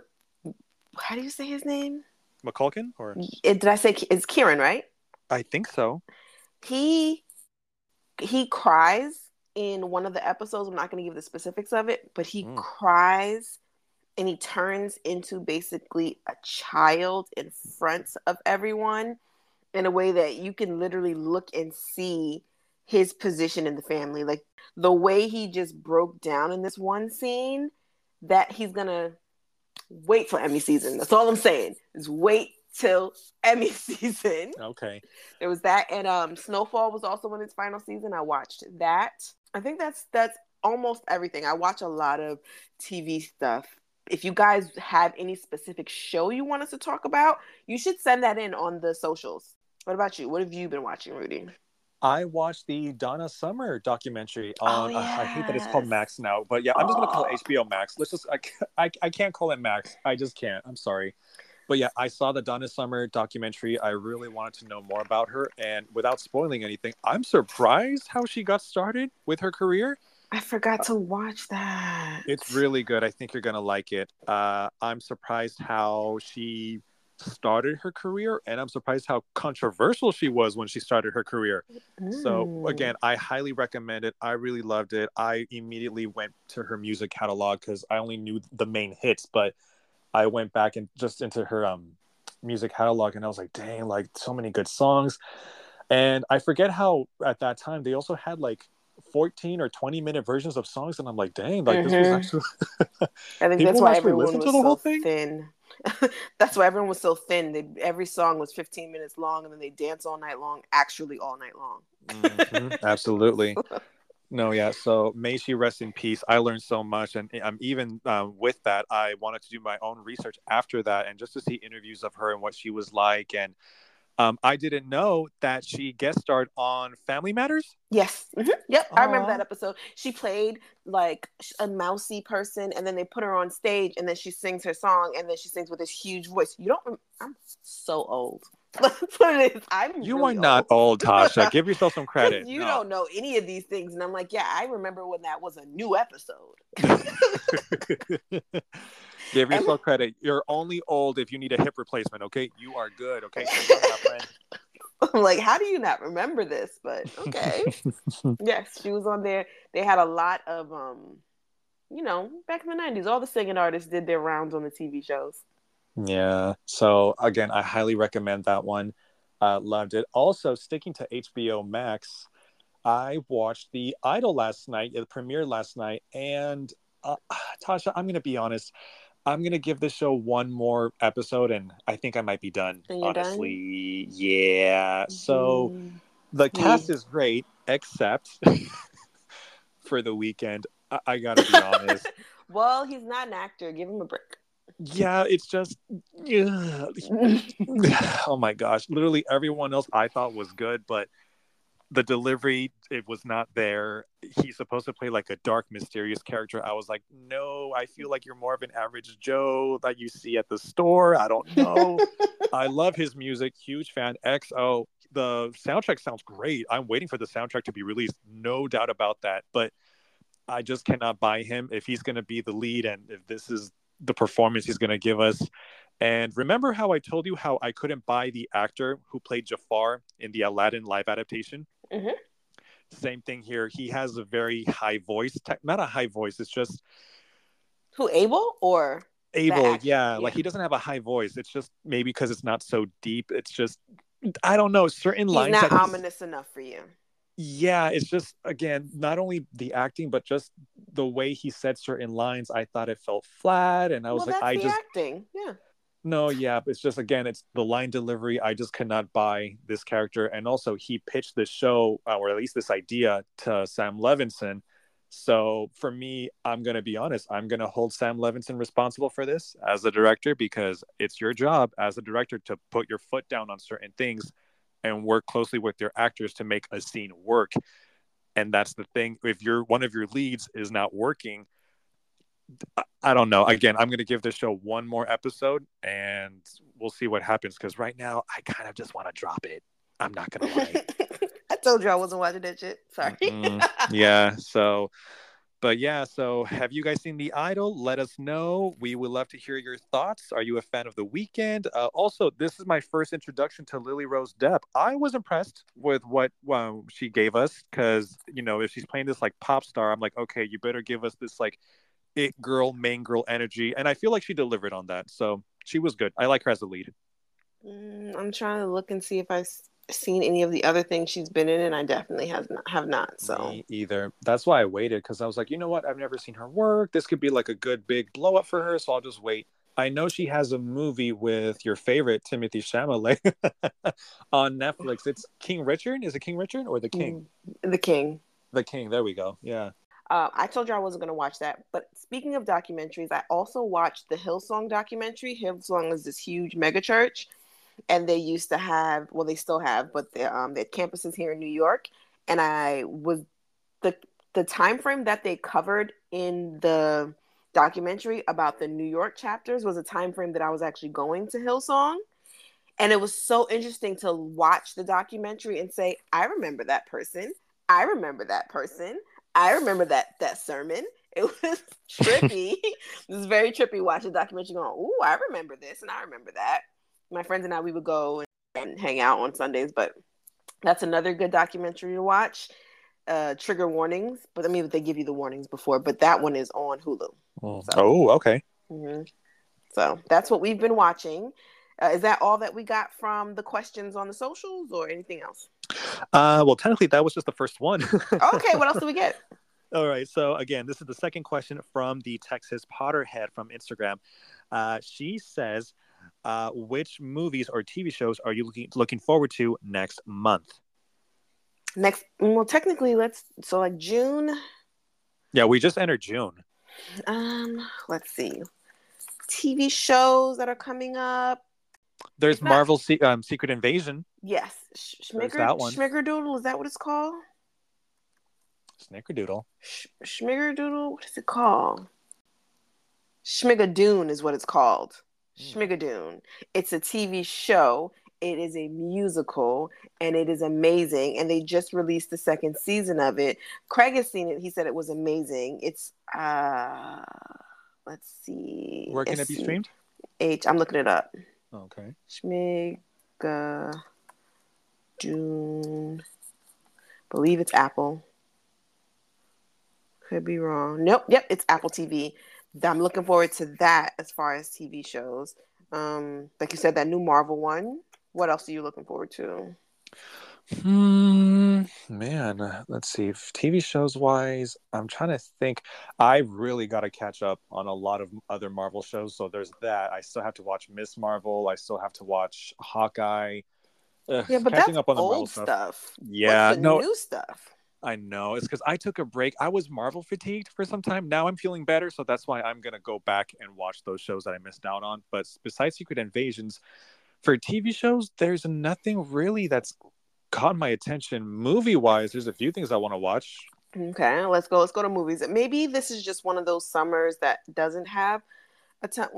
how do you say his name? McCulkin, or eh, did I say it's Kieran? Right? I think so. He he cries in one of the episodes. I'm not going to give the specifics of it, but he Mm. cries and he turns into basically a child in front of everyone. in a way that you can literally look and see his position in the family. Like the way he just broke down in this one scene that he's gonna wait for Emmy season. That's all I'm saying. Is wait till Emmy <laughs> season. Okay. There was that, and um, Snowfall was also in its final season. I watched that. I think that's that's almost everything. I watch a lot of TV stuff. If you guys have any specific show you want us to talk about, you should send that in on the socials. What about you? What have you been watching, Rudy? I watched the Donna Summer documentary on. Oh, uh, I hate that it's called. Max now, but yeah, I'm just gonna call Oh. it HBO Max. Let's just. I, I I can't call it Max. I just can't. I'm sorry, but yeah, I saw the Donna Summer documentary. I really wanted to know more about her, and without spoiling anything, I'm surprised how she got started with her career. I forgot to watch that. It's really good. I think you're gonna like it. Uh, I'm surprised how she started her career, and I'm surprised how controversial she was when she started her career. So Mm. again, I highly recommend it. I really loved it. I immediately went to her music catalog because I only knew the main hits, but I went back and just into her um music catalog, and I was like, dang, like so many good songs. And I forget how at that time they also had like 14 or 20 minute versions of songs, and I'm like, dang, like this was Mhm. actually <laughs> I think that's why everyone listen was to the so whole thing? thin. <laughs> that's why everyone was so thin. They, every song was 15 minutes long, and then they dance all night long, actually all night long. Mhm, <laughs> absolutely. No, yeah. So may she rest in peace. I learned so much, and um, even um, with that, I wanted to do my own research after that, and just to see interviews of her and what she was like. And um, I didn't know that she guest starred on Family Matters. Yes. Mhm. Yep. I remember that episode. She played like a mousy person, and then they put her on stage, and then she sings her song, and then she sings with this huge voice. You don't. I'm so old. <laughs> That's what it is. I'm. You really are not old, Tasha. <laughs> Give yourself some credit. You No. don't know any of these things, and I'm like, yeah, I remember when that was a new episode. <laughs> Give yourself credit. You're only old if you need a hip replacement. Okay, you are good. Okay, Stay on, my friend. I'm like, how do you not remember this? But okay. yes, she was on there. They had a lot of um, you know, back in the nineties, all the singing artists did their rounds on the TV shows. Yeah. So again, I highly recommend that one. Uh, loved it. Also, sticking to HBO Max, I watched The Idol last night. the premiere last night, and uh, <sighs> Tasha, I'm gonna be honest. I'm gonna give this show one more episode, and I think I might be done. You're done? honestly, yeah. So Mhm. the cast Yeah. is great, except <laughs> for the Weeknd. I, I gotta be honest. <laughs> well, he's not an actor. Give him a break. Yeah, it's just. yeah. <laughs> oh my gosh. Literally everyone else i thought was good but the delivery it was not there. He's supposed to play like a dark mysterious character. I was like no i feel like you're more of an average joe that you see at the store. I don't know. <laughs> I love his music. Huge fan. Xo the soundtrack sounds great. I'm waiting for the soundtrack to be released. No doubt about that. But i just cannot buy him. If he's going to be the lead and if this is the performance he's going to give us and remember how I told you how I couldn't buy the actor who played Jafar in the Aladdin live adaptation? Mhm. Same thing here. He has a very high voice, te- not a high voice. It's just Who Abel or able. Yeah, yeah. like he doesn't have a high voice. It's just maybe because it's not so deep. It's just I don't know certain he's lines. not ominous enough for you? Yeah, it's just again not only the acting but just the way he said certain lines. I thought it felt flat, and I was well, like, I the just acting. Yeah. No, yeah, it's just again, it's the line delivery. I just cannot buy this character, and also he pitched this show, uh, or at least this idea, to Sam Levinson. So for me, I'm gonna be honest. I'm gonna hold Sam Levinson responsible for this as a director because it's your job as a director to put your foot down on certain things and work closely with your actors to make a scene work. And that's the thing. If you're one of your leads is not working, I- don't know. Again, I'm going to give this show one more episode and we'll see what happens because right now I kind of just want to drop it. I'm not going to lie. <laughs> I told you I wasn't watching that shit. Sorry. Yeah. So, but yeah. So, have you guys seen The Idol? Let us know. We would love to hear your thoughts. Are you a fan of The Weeknd? Uh, also, this is my first introduction to Lily Rose Depp. I was impressed with what um, she gave us because, you know, if she's playing this like pop star, I'm like, okay, you better give us this like it girl, main girl energy. And I feel like she delivered on that. So, she was good. I like her as a lead. Mm, I'm trying to look and see if I've seen any of the other things she's been in, and I definitely have not. Have not so Me either. That's why I waited because I was like, you know what? I've never seen her work. This could be like a good big blow up for her, so I'll just wait. I know she has a movie with your favorite Timothée Chalamet <laughs> on Netflix. It's King Richard. Is it King Richard or the King? Mm, the King. The King. There we go. Yeah. Uh, I told you I wasn't going to watch that. But speaking of documentaries, I also watched the Hillsong documentary. Hillsong is this huge mega church, and they used to have, well, they still have, but they um, had campuses here in New York. And I was the the time frame that they covered in the documentary about the New York chapters was a time frame that I was actually going to Hillsong. And it was so interesting to watch the documentary and say, I remember that person. I remember that person. I remember that that sermon. It <laughs> was trippy. <laughs> it was very trippy watching the documentary going, Ooh, I remember this and I remember that. My friends and I we would go and hang out on Sundays, but that's another good documentary to watch. Uh, trigger warnings, but I mean they give you the warnings before, but that one is on Hulu. Oh, So- oh okay. hmm So that's what we've been watching. Uh, is that all that we got from the questions on the socials or anything else? Uh, well, technically, that was just the first one. <laughs> Okay, what else do we get? <laughs> All right. So again, this is the second question from the Texas Potterhead from Instagram. Uh, she says, uh, "Which movies or TV shows are you looking looking forward to next month?" Next, well, technically, let's so like June. Yeah, we just entered June. Um, let's see, TV shows that are coming up. There's not- Marvel Se- um, Secret Invasion, Yes, Schmigger, that one. Schmiggerdoodle. Is that what it's called? Snickerdoodle. Sh- Schmiggerdoodle. What is it called? Schmigadoon is what it's called. Hmm. Schmigadoon. It's a TV show. It is a musical and it is amazing. And they just released the second season of it. Craig has seen it. He said it was amazing. It's uh let's see. Where can it be streamed? H. I'm looking it up. Okay. Schmigadoon. Believe it's Apple. Could be wrong. Nope. Yep, it's Apple TV. I'm looking forward to that as far as TV shows. Um, like you said, that new Marvel one. What else are you looking forward to? Hmm, man, let's see. If TV shows wise, I'm trying to think. I really got to catch up on a lot of other Marvel shows. So there's that. I still have to watch Miss Marvel. I still have to watch Hawkeye. Ugh, Yeah, but catching that's up on the old stuff. stuff. Yeah, no, new stuff. I know. It's because I took a break. I was Marvel fatigued for some time. Now I'm feeling better, so that's why I'm gonna go back and watch those shows that I missed out on. But besides Secret Invasions, for TV shows, there's nothing really that's caught my attention movie wise. There's a few things I want to watch. Okay, let's go. Let's go to movies. Maybe this is just one of those summers that doesn't have a ton.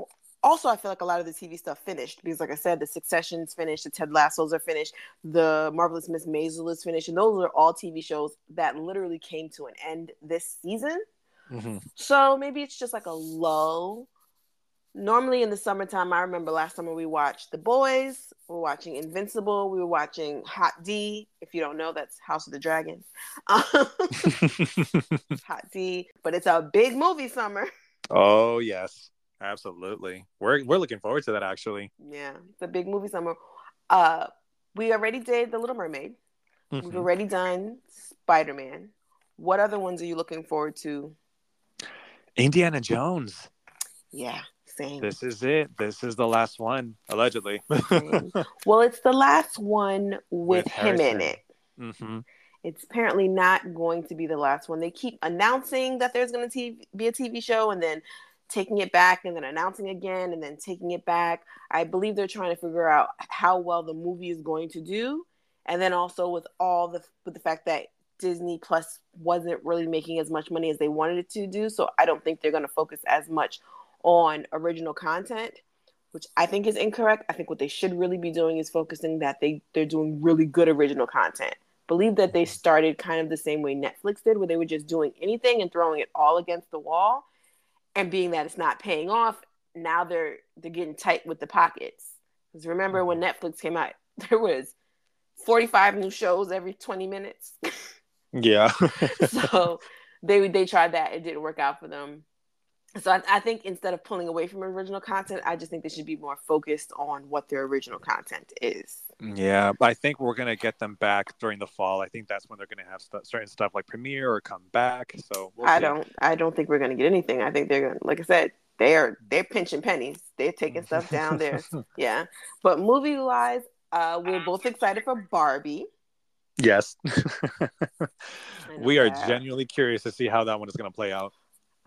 Also, I feel like a lot of the TV stuff finished because, like I said, the Succession's finished, the Ted Lasso's are finished, the Marvelous Miss Maisel is finished, and those are all TV shows that literally came to an end this season. Mm-hmm. So maybe it's just like a lull. Normally in the summertime, I remember last summer we watched The Boys, we were watching Invincible, we were watching Hot D. If you don't know, that's House of the Dragon. <laughs> <laughs> Hot D, but it's a big movie summer. oh yes, absolutely. We're we're looking forward to that actually. Yeah, it's a big movie summer. Uh, we already did The Little Mermaid. We've Mhm. already done Spider Man. What other ones are you looking forward to? Indiana Jones. Yeah, same. This is it. This is the last one, allegedly. <laughs> Well, it's the last one with, With him in it. hmm It's apparently not going to be the last one. They keep announcing that there's going to be a TV show and then taking it back and then announcing again and then taking it back. I believe they're trying to figure out how well the movie is going to do. And then also with all the with the fact that Disney Plus wasn't really making as much money as they wanted it to do, so I don't think they're going to focus as much on original content, which I think is incorrect. I think what they should really be doing is focusing that they they're doing really good original content believe that they started kind of the same way Netflix did, where they were just doing anything and throwing it all against the wall. And being that it's not paying off, now they're they're getting tight with the pockets. Because remember when mm-hmm. Netflix came out, <laughs> there was 45 new shows every 20 minutes. <laughs> Yeah. <laughs> so they they tried that, it didn't work out for them. So I, I, think instead of pulling away from original content, I just think they should be more focused on what their original content is. Yeah, I think we're gonna get them back during the fall. I think that's when they're gonna have st- certain stuff like premiere or come back. So we'll I don't, I don't think we're gonna get anything. I think they're gonna, like I said, they're they're pinching pennies. They're taking stuff down there. <laughs> yeah, but movie wise, uh, we're both excited for Barbie. Yes, <laughs> we are that. genuinely curious to see how that one is gonna play out.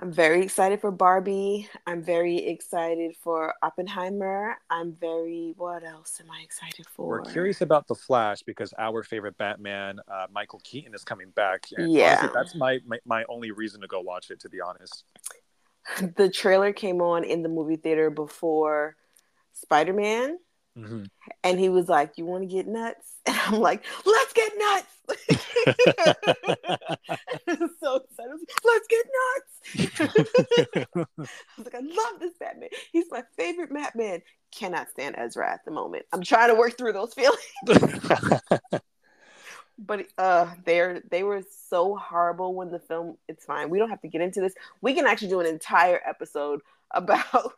I'm very excited for Barbie. I'm very excited for Oppenheimer. I'm very. What else am I excited for? We're curious about the Flash because our favorite Batman, uh, Michael Keaton, is coming back. And yeah, honestly, that's my, my my only reason to go watch it. To be honest, <laughs> the trailer came on in the movie theater before Spider Man. Mm-hmm. And he was like, "You want to get nuts?" <laughs> And I'm like, "Let's get nuts!" <laughs> so excited. Let's get nuts! I was like, "I love this Batman. He's my favorite Batman." Cannot stand Ezra at the moment. I'm trying to work through those <laughs> feelings. but uh, they're they were so horrible when the film. It's fine. We don't have to get into this. We can actually do an entire episode about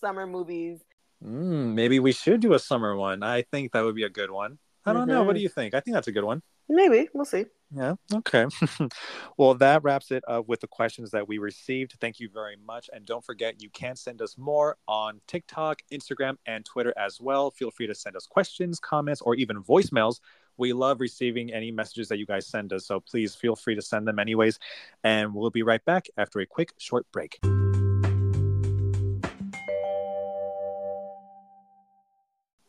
summer movies Mm, maybe we should do a summer one. I think that would be a good one. I don't mm-hmm. know. What do you think? I think that's a good one. Maybe. We'll see. Yeah. Okay. <laughs> well, that wraps it up with the questions that we received. Thank you very much. And don't forget, you can send us more on TikTok, Instagram, and Twitter as well. Feel free to send us questions, comments, or even voicemails. We love receiving any messages that you guys send us. So please feel free to send them anyways. And we'll be right back after a quick short break.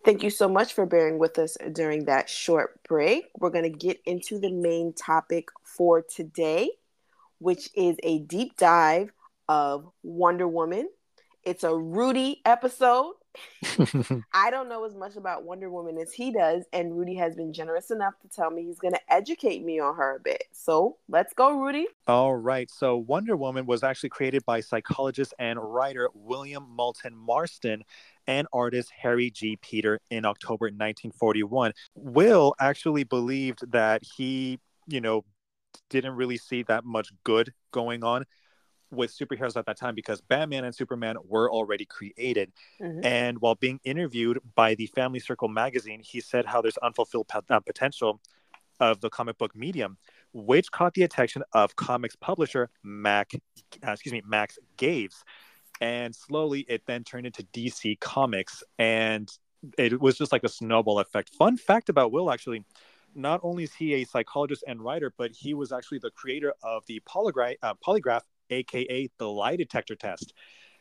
Thank you so much for bearing with us during that short break. We're going to get into the main topic for today, which is a deep dive of Wonder Woman. It's a Rudy episode. <laughs> I don't know as much about Wonder Woman as he does, and Rudy has been generous enough to tell me he's going to educate me on her a bit. So let's go, Rudy. All right. So Wonder Woman was actually created by psychologist and writer William Moulton Marston and artist Harry G. Peter in October 1941. Will actually believed that he, you know, didn't really see that much good going on with superheroes at that time because Batman and Superman were already created. Mm-hmm. And while being interviewed by the Family Circle magazine, he said how there's unfulfilled uh, potential of the comic book medium, which caught the attention of comics publisher Mac, uh, excuse me, Max Gaines and slowly it then turned into DC Comics, and it was just like a snowball effect. Fun fact about Will actually. Not only is he a psychologist and writer, but he was actually the creator of the polygraph, uh, polygraph, aka the lie detector test.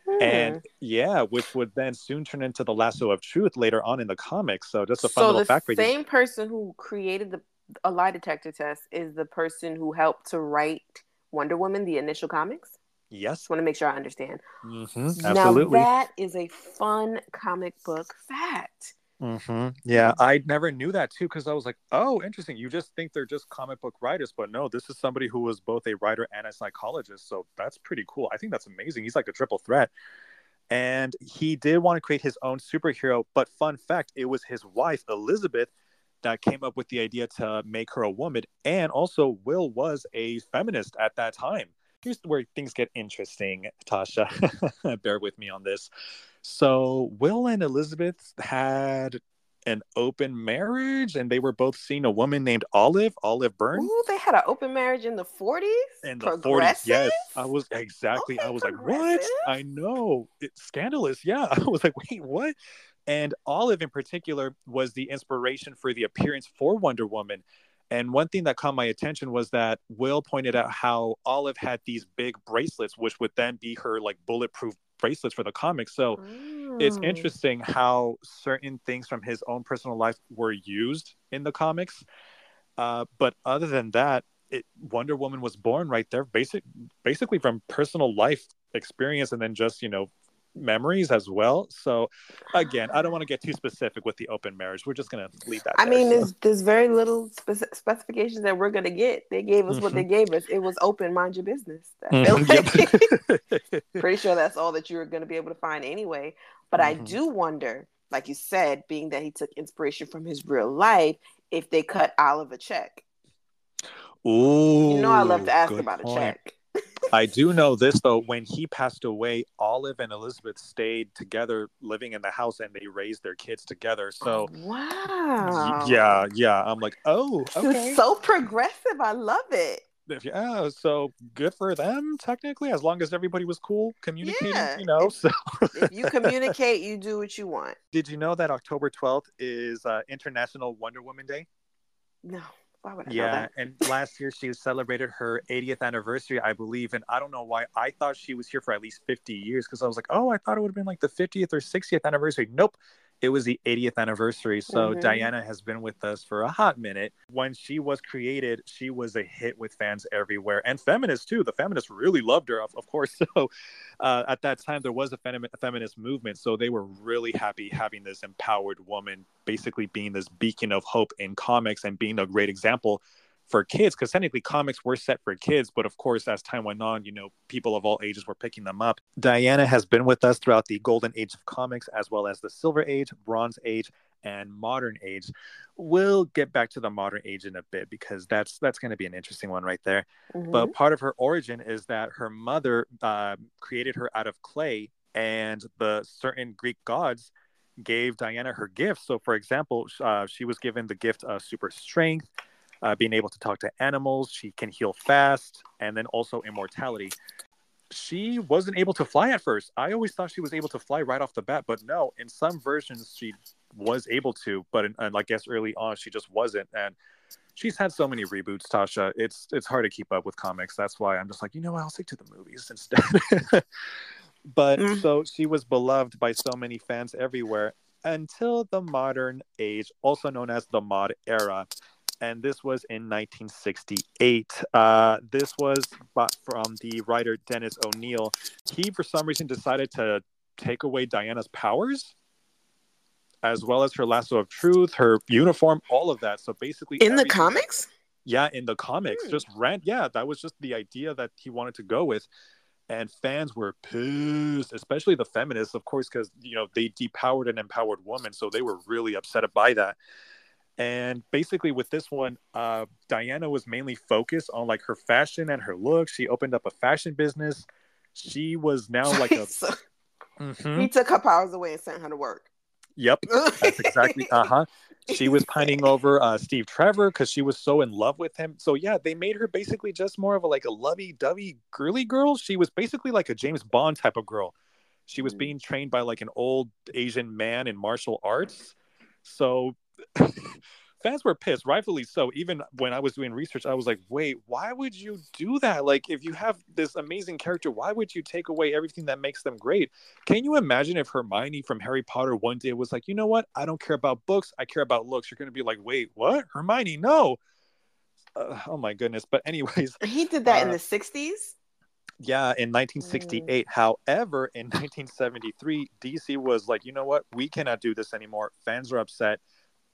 Hmm. And yeah, which would then soon turn into the lasso of truth later on in the comics. So just a fun so little fact for you. The same person who created the a lie detector test is the person who helped to write Wonder Woman, the initial comics. Yes. Just want to make sure I understand. Mm-hmm, absolutely. Now that is a fun comic book fact. Mm-hmm. Yeah, I never knew that too because I was like, oh, interesting. You just think they're just comic book writers, but no, this is somebody who was both a writer and a psychologist. So that's pretty cool. I think that's amazing. He's like a triple threat. And he did want to create his own superhero, but fun fact, it was his wife, Elizabeth, that came up with the idea to make her a woman. And also, Will was a feminist at that time here's where things get interesting, Tasha. <laughs> Bear with me on this. So, Will and Elizabeth had an open marriage and they were both seeing a woman named Olive, Olive Byrne. Ooh, they had an open marriage in the 40s? In the 40s, yes. I was exactly, I was like, what? I know. It's scandalous. Yeah. <laughs> I was like, wait, what? And Olive in particular was the inspiration for the appearance for Wonder Woman. And one thing that caught my attention was that Will pointed out how Olive had these big bracelets, which would then be her like bulletproof bracelets for the comics. So mm. it's interesting how certain things from his own personal life were used in the comics. Uh, but other than that, it, Wonder Woman was born right there, basic, basically from personal life experience, and then just you know memories as well. So again, I don't want to get too specific with the open marriage. We're just going to leave that. I there, mean, so. there's, there's very little spec- specifications that we're going to get. They gave us mm-hmm. what they gave us. It was open, mind your business. Mm-hmm. Like. <laughs> Pretty sure that's all that you're going to be able to find anyway. But mm-hmm. I do wonder, like you said, being that he took inspiration from his real life, if they cut Olive a check. Ooh, you know, I love to ask about point. a check. I do know this though. When he passed away, Olive and Elizabeth stayed together, living in the house, and they raised their kids together. So, wow. yeah, yeah. I'm like, oh, okay. so progressive. I love it. yeah, so good for them, technically, as long as everybody was cool communicating, Yeah. you know. So, If you communicate, you do what you want. did you know that October 12th is uh, International Wonder Woman Day? No. Why would I Yeah, and last year she celebrated her 80th anniversary, I believe. And I don't know why I thought she was here for at least 50 years because I was like, oh, I thought it would have been like the 50th or 60th anniversary. Nope. It was the 80th anniversary. So Mhm. Diana has been with us for a hot minute. When she was created, she was a hit with fans everywhere and feminists too. The feminists really loved her, of, of course. <laughs> So uh, at that time, there was a, femi- a feminist movement. So they were really happy having this empowered woman basically being this beacon of hope in comics and being a great example for kids because technically comics were set for kids but of course as time went on you know people of all ages were picking them up. Diana has been with us throughout the golden age of comics as well as the silver age bronze age and modern age. We'll get back to the modern age in a bit because that's that's going to be an interesting one right there. Mhm. but part of her origin is that her mother uh, created her out of clay and the certain greek gods gave diana her gifts so for example uh, she was given the gift of super strength uh, being able to talk to animals. She can heal fast. And then also immortality. She wasn't able to fly at first. I always thought she was able to fly right off the bat but no in some versions she was able to but in, and i guess early on she just wasn't. And she's had so many reboots tasha. It's it's hard to keep up with comics. That's why i'm just like you know what? I'll stick to the movies instead. <laughs> But Mm. so she was beloved by so many fans everywhere until the modern age also known as the mod era and this was in 1968 uh, this was bought from the writer dennis o'neil. He for some reason decided to take away diana's powers as well as her lasso of truth her uniform all of that. So basically In the comics? yeah in the comics. Hmm. just ran yeah that was just the idea that he wanted to go with. And fans were pissed especially the feminists of course because you know they depowered an empowered woman so they were really upset by that and basically with this one uh, diana was mainly focused on like her fashion and her look she opened up a fashion business she was now like a <laughs> Mhm. he took her powers away and sent her to work. yep that's exactly <laughs> uh-huh she was <laughs> pining over uh, Steve Trevor because she was so in love with him. So yeah, they made her basically just more of a like a lovey-dovey girly girl. She was basically like a James Bond type of girl. She was Mm. being trained by like an old Asian man in martial arts. So <laughs> fans were pissed, rightfully so. Even when I was doing research, I was like, wait, why would you do that? Like, if you have this amazing character, why would you take away everything that makes them great? Can you imagine if Hermione from Harry Potter one day was like, you know what? I don't care about books. I care about looks. You're going to be like, wait, what? Hermione, no. Uh, oh my goodness. But, anyways, <laughs> He did that in Uh, the 60s? yeah, in 1968. However, in 1973, DC was like, you know what? We cannot do this anymore. Fans are upset.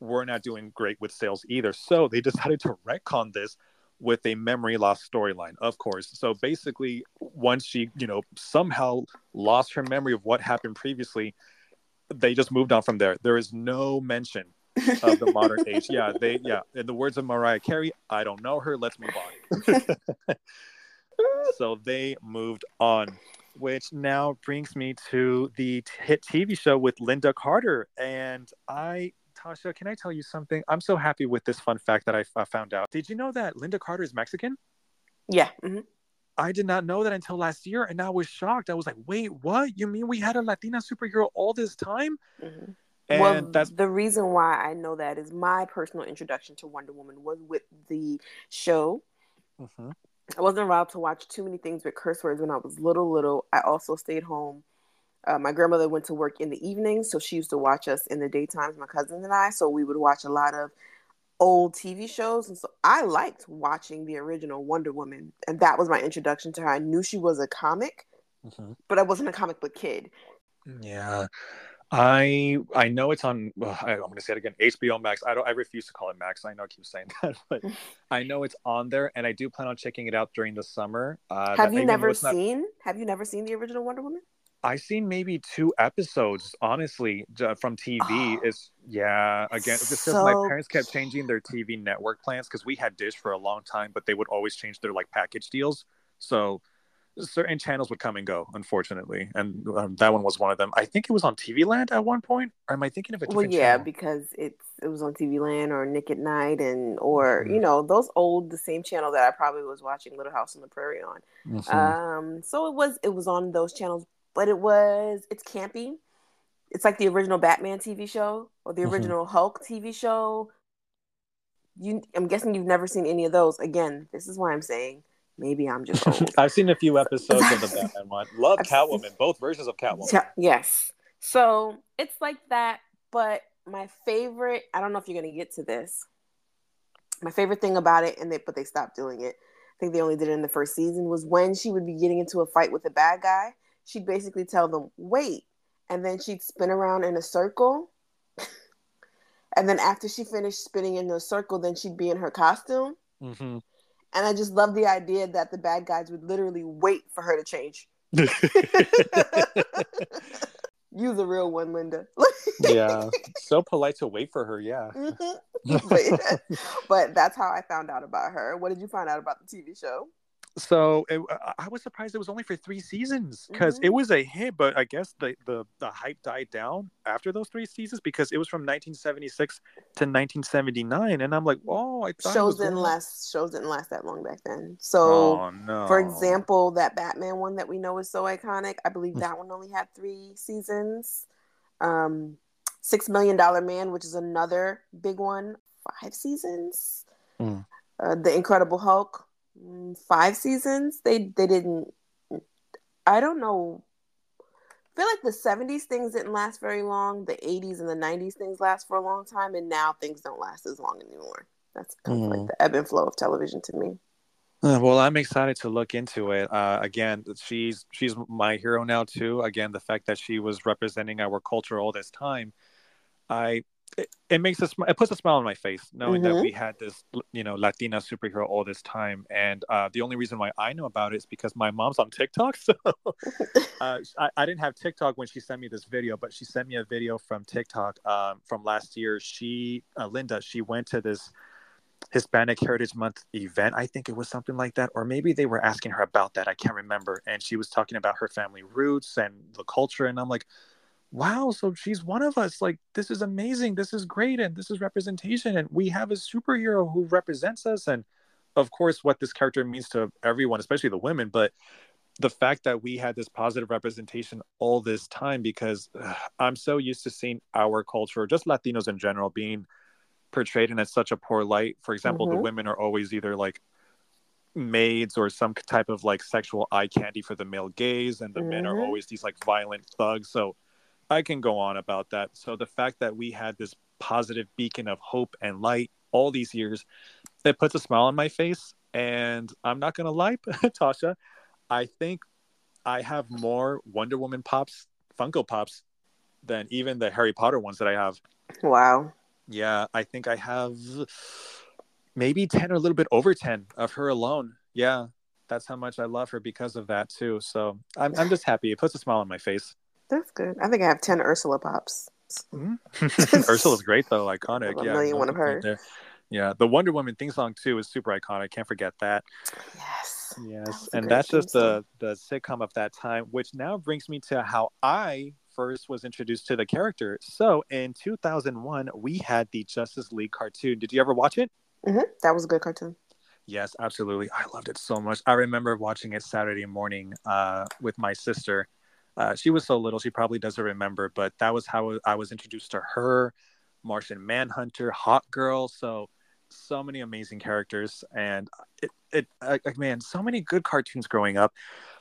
We're not doing great with sales either. So they decided to retcon this with a memory loss storyline, of course. So basically, once she, you know, somehow lost her memory of what happened previously, they just moved on from there. There is no mention of the modern <laughs> age. Yeah, they, yeah. In the words of Mariah Carey, I don't know her. Let's move on. <laughs> so they moved on which now brings me to the t- hit tv show with lynda carter and i tasha can i tell you something i'm so happy with this fun fact that i f- found out did you know that lynda carter is mexican Yeah. mhm. i did not know that until last year and i was shocked i was like wait what you mean we had a latina superhero all this time Mhm. and well, that's the reason why I know that is my personal introduction to Wonder Woman was with the show. Mhm. I wasn't allowed to watch too many things with curse words when I was little, little. I also stayed home. Uh, my grandmother went to work in the evenings, so she used to watch us in the daytimes, my cousins and I. So we would watch a lot of old TV shows. And so I liked watching the original Wonder Woman. And that was my introduction to her. I knew she was a comic, Mhm. but I wasn't a comic book kid. Yeah. I I know it's on. Well, I, I'm going to say it again. HBO Max. I don't. I refuse to call it Max. I know I keep saying <laughs> that, but <laughs> I know it's on there, and I do plan on checking it out during the summer. Uh, Have you never it's not- seen? Have you never seen the original Wonder Woman? I've seen maybe two episodes, honestly, from TV. Oh. It's yeah. Again, just because my parents kept changing their TV network plans because we had Dish for a long time, but they would always change their like package deals. So certain channels would come and go, unfortunately, and um, that one was one of them. I think it was on TV Land at one point. Or am I thinking of a Well, yeah, channel? because it's it was on TV Land or Nick at Night and or Mhm. you know those old the same channel that I probably was watching Little House on the Prairie on. Mhm. Um, so it was it was on those channels, but it was it's campy. It's like the original Batman TV show or the Mhm. original Hulk TV show. You, I'm guessing you've never seen any of those. Again, this is why I'm saying maybe I'm just old. <laughs> I've seen a few episodes of the <laughs> Batman one. Love I've seen- Catwoman, both versions of Catwoman. Yeah, yes. So it's like that, but my favorite, I don't know if you're gonna get to this. My favorite thing about it, and they but they stopped doing it. I think they only did it in the first season, was when she would be getting into a fight with a bad guy, she'd basically tell them, wait, and then she'd spin around in a circle. <laughs> and then after she finished spinning in the circle, then she'd be in her costume. hmm And I just love the idea that the bad guys would literally wait for her to change. <laughs> <laughs> Use the real one, Lynda. yeah, so polite to wait for her. Yeah. Mhm. but, but that's how I found out about her. What did you find out about the TV show? So it, I- I was surprised it was only for three seasons because Mhm. it was a hit, but I guess the, the the hype died down after those three seasons because it was from 1976 to 1979, and I'm like, oh, I thought it Shows didn't last. Shows didn't last that long back then. So, oh no. for example, that Batman one that we know is so iconic. I Mm. believe that one only had three seasons. Um, Six Million Dollar Man, which is another big one, five seasons. Mm. Uh, the Incredible Hulk, mm, five seasons. They they didn't. I don't know. I feel like the 70s things didn't last very long. The 80s and the 90s things last for a long time, and now things don't last as long anymore. That's kind of Mm. like the ebb and flow of television to me. Uh, Well, I'm excited to look into it. Uh, again, she's she's my hero now too. Again, the fact that she was representing our culture all this time, I it, it makes a sm- it puts a smile on my face knowing that Mhm. we had this you know Latina superhero all this time. And uh, the only reason why I know about it is because my mom's on TikTok. <laughs> So <laughs> uh, I, I didn't have TikTok when she sent me this video, but she sent me a video from TikTok um, from last year. She uh, Lynda, she went to this Hispanic Heritage Month event. I think it was something like that, or maybe they were asking her about that. I can't remember. And she was talking about her family roots and the culture. And I'm like, wow, so she's one of us. Like, this is amazing. This is great. And this is representation. And we have a superhero who represents us. And of course, what this character means to everyone, especially the women. But the fact that we had this positive representation all this time, because ugh, I'm so used to seeing our culture, just Latinos in general, being portrayed in such a poor light. For example, the Mhm. women are always either like maids or some type of like sexual eye candy for the male gaze, and the men are Mhm. always these like violent thugs. So I can go on about that. So the fact that we had this positive beacon of hope and light all these years, it puts a smile on my face. And I'm not gonna lie, <laughs> Tasha, I think I have more Wonder Woman pops, Funko Pops, than even the Harry Potter ones that I have. Wow. Yeah, I think I have maybe 10 or a little bit over 10 of her alone. Yeah, that's how much I love her because of that too. So I'm, I'm just happy. It puts a smile on my face. That's good. I think I have 10 Ursula Pops. <laughs> <laughs> Ursula's great though, iconic. I have a yeah, million one of complaint her. there. Yeah, the Wonder Woman theme song too is super iconic. Can't forget that. Yes. Yes, was a and that's just theme the the sitcom of that time, which now brings me to how I first was introduced to the character. So in 2001, we had the Justice League cartoon. Did you ever watch it? hmm That was a good cartoon. Yes, absolutely. I loved it so much. I remember watching it Saturday morning uh, with my sister. Uh, she was so little, she probably doesn't remember, but that was how I was introduced to her, Martian Manhunter, Hawkgirl. So, so many amazing characters, and it, it, uh, man, so many good cartoons growing up.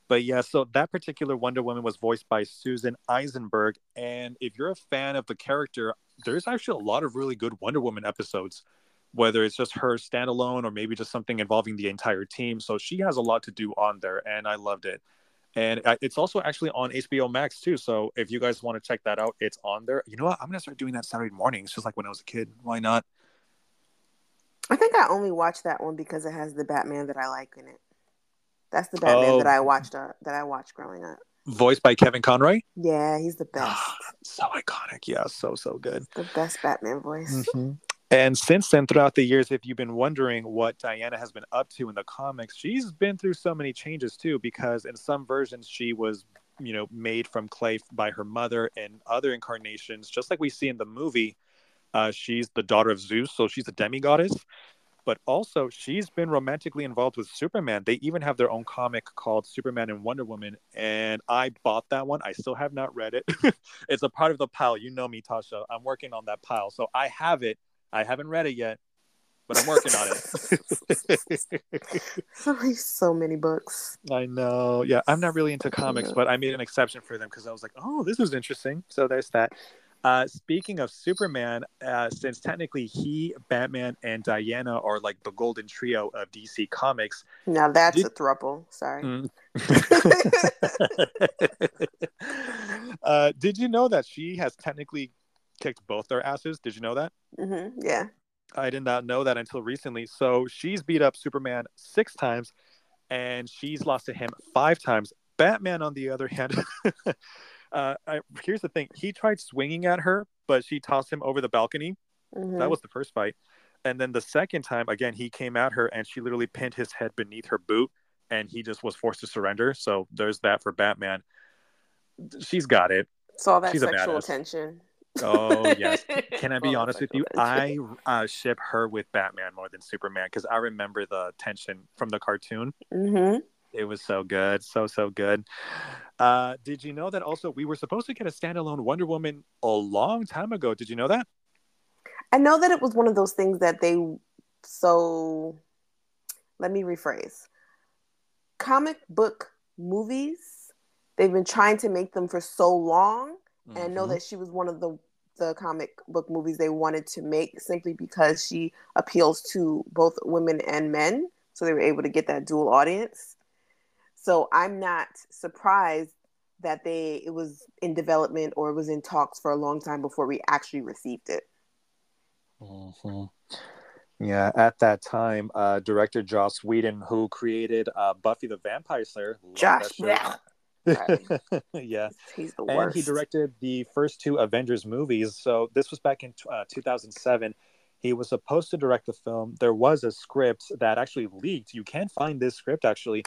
But yeah, so that particular Wonder Woman was voiced by Susan Eisenberg, and if you're a fan of the character, there's actually a lot of really good Wonder Woman episodes whether it's just her standalone or maybe just something involving the entire team. So she has a lot to do on there, and I loved it. And it's also actually on HBO Max too. So if you guys want to check that out, it's on there. You know what? I'm gonna start doing that Saturday mornings, just like when I was a kid. Why not? I think I only watched that one because it has the Batman that I like in it. That's the Batman Oh. that I watched uh, that I watched growing up. Voiced by Kevin Conroy. Yeah, he's the best. <gasps> so iconic. Yeah, so so good. the best Batman voice. Mhm. And since then, throughout the years, if you've been wondering what Diana has been up to in the comics, she's been through so many changes too. Because in some versions, she was, you know, made from clay by her mother, and other incarnations, just like we see in the movie, uh, she's the daughter of Zeus, so she's a demigoddess. But also, she's been romantically involved with Superman. They even have their own comic called Superman and Wonder Woman, and I bought that one. I still have not read it. <laughs> it's a part of the pile. You know me, Tasha. I'm working on that pile, so I have it I haven't read it yet, but I'm working on it. <laughs> so many books. I know. Yeah, I'm not really into comics, but I made an exception for them because I was like, oh, this is interesting. So there's that. Uh, speaking of Superman, uh, since technically he, Batman, and Diana are like the golden trio of DC Comics. Now that's did... a thruple. Sorry. Mm. <laughs> <laughs> uh, did you know that she has technically kicked both their asses. Did you know that? Mm-hmm. Yeah. I did not know that until recently. So she's beat up Superman six times, and she's lost to him five times. Batman, on the other hand, <laughs> uh, I, here's the thing: he tried swinging at her, but she tossed him over the balcony. Mm-hmm. That was the first fight, and then the second time, again, he came at her, and she literally pinned his head beneath her boot, and he just was forced to surrender. So there's that for Batman. She's got it. It's all that she's sexual tension. Oh yes. <laughs> Can I be honest with you? I uh, ship her with Batman more than Superman because I remember the tension from the cartoon. Mm-hmm. It was so good, so so good. Uh, did you know that also we were supposed to get a standalone Wonder Woman a long time ago? Did you know that? I know that it was one of those things that they so. Let me rephrase. Comic book movies, they've been trying to make them for so long Mm-hmm. And know mm-hmm. that she was one of the the comic book movies they wanted to make simply because she appeals to both women and men. So they were able to get that dual audience. So I'm not surprised that they it was in development or it was in talks for a long time before we actually received it. Mm-hmm. Yeah, at that time, uh, director Joss Whedon, who created uh, Buffy the Vampire Slayer, Josh, yeah, <laughs> yeah, he's the worst. And he directed the first two Avengers movies. So this was back in uh, 2007. He was supposed to direct the film. There was a script that actually leaked. You can find this script actually,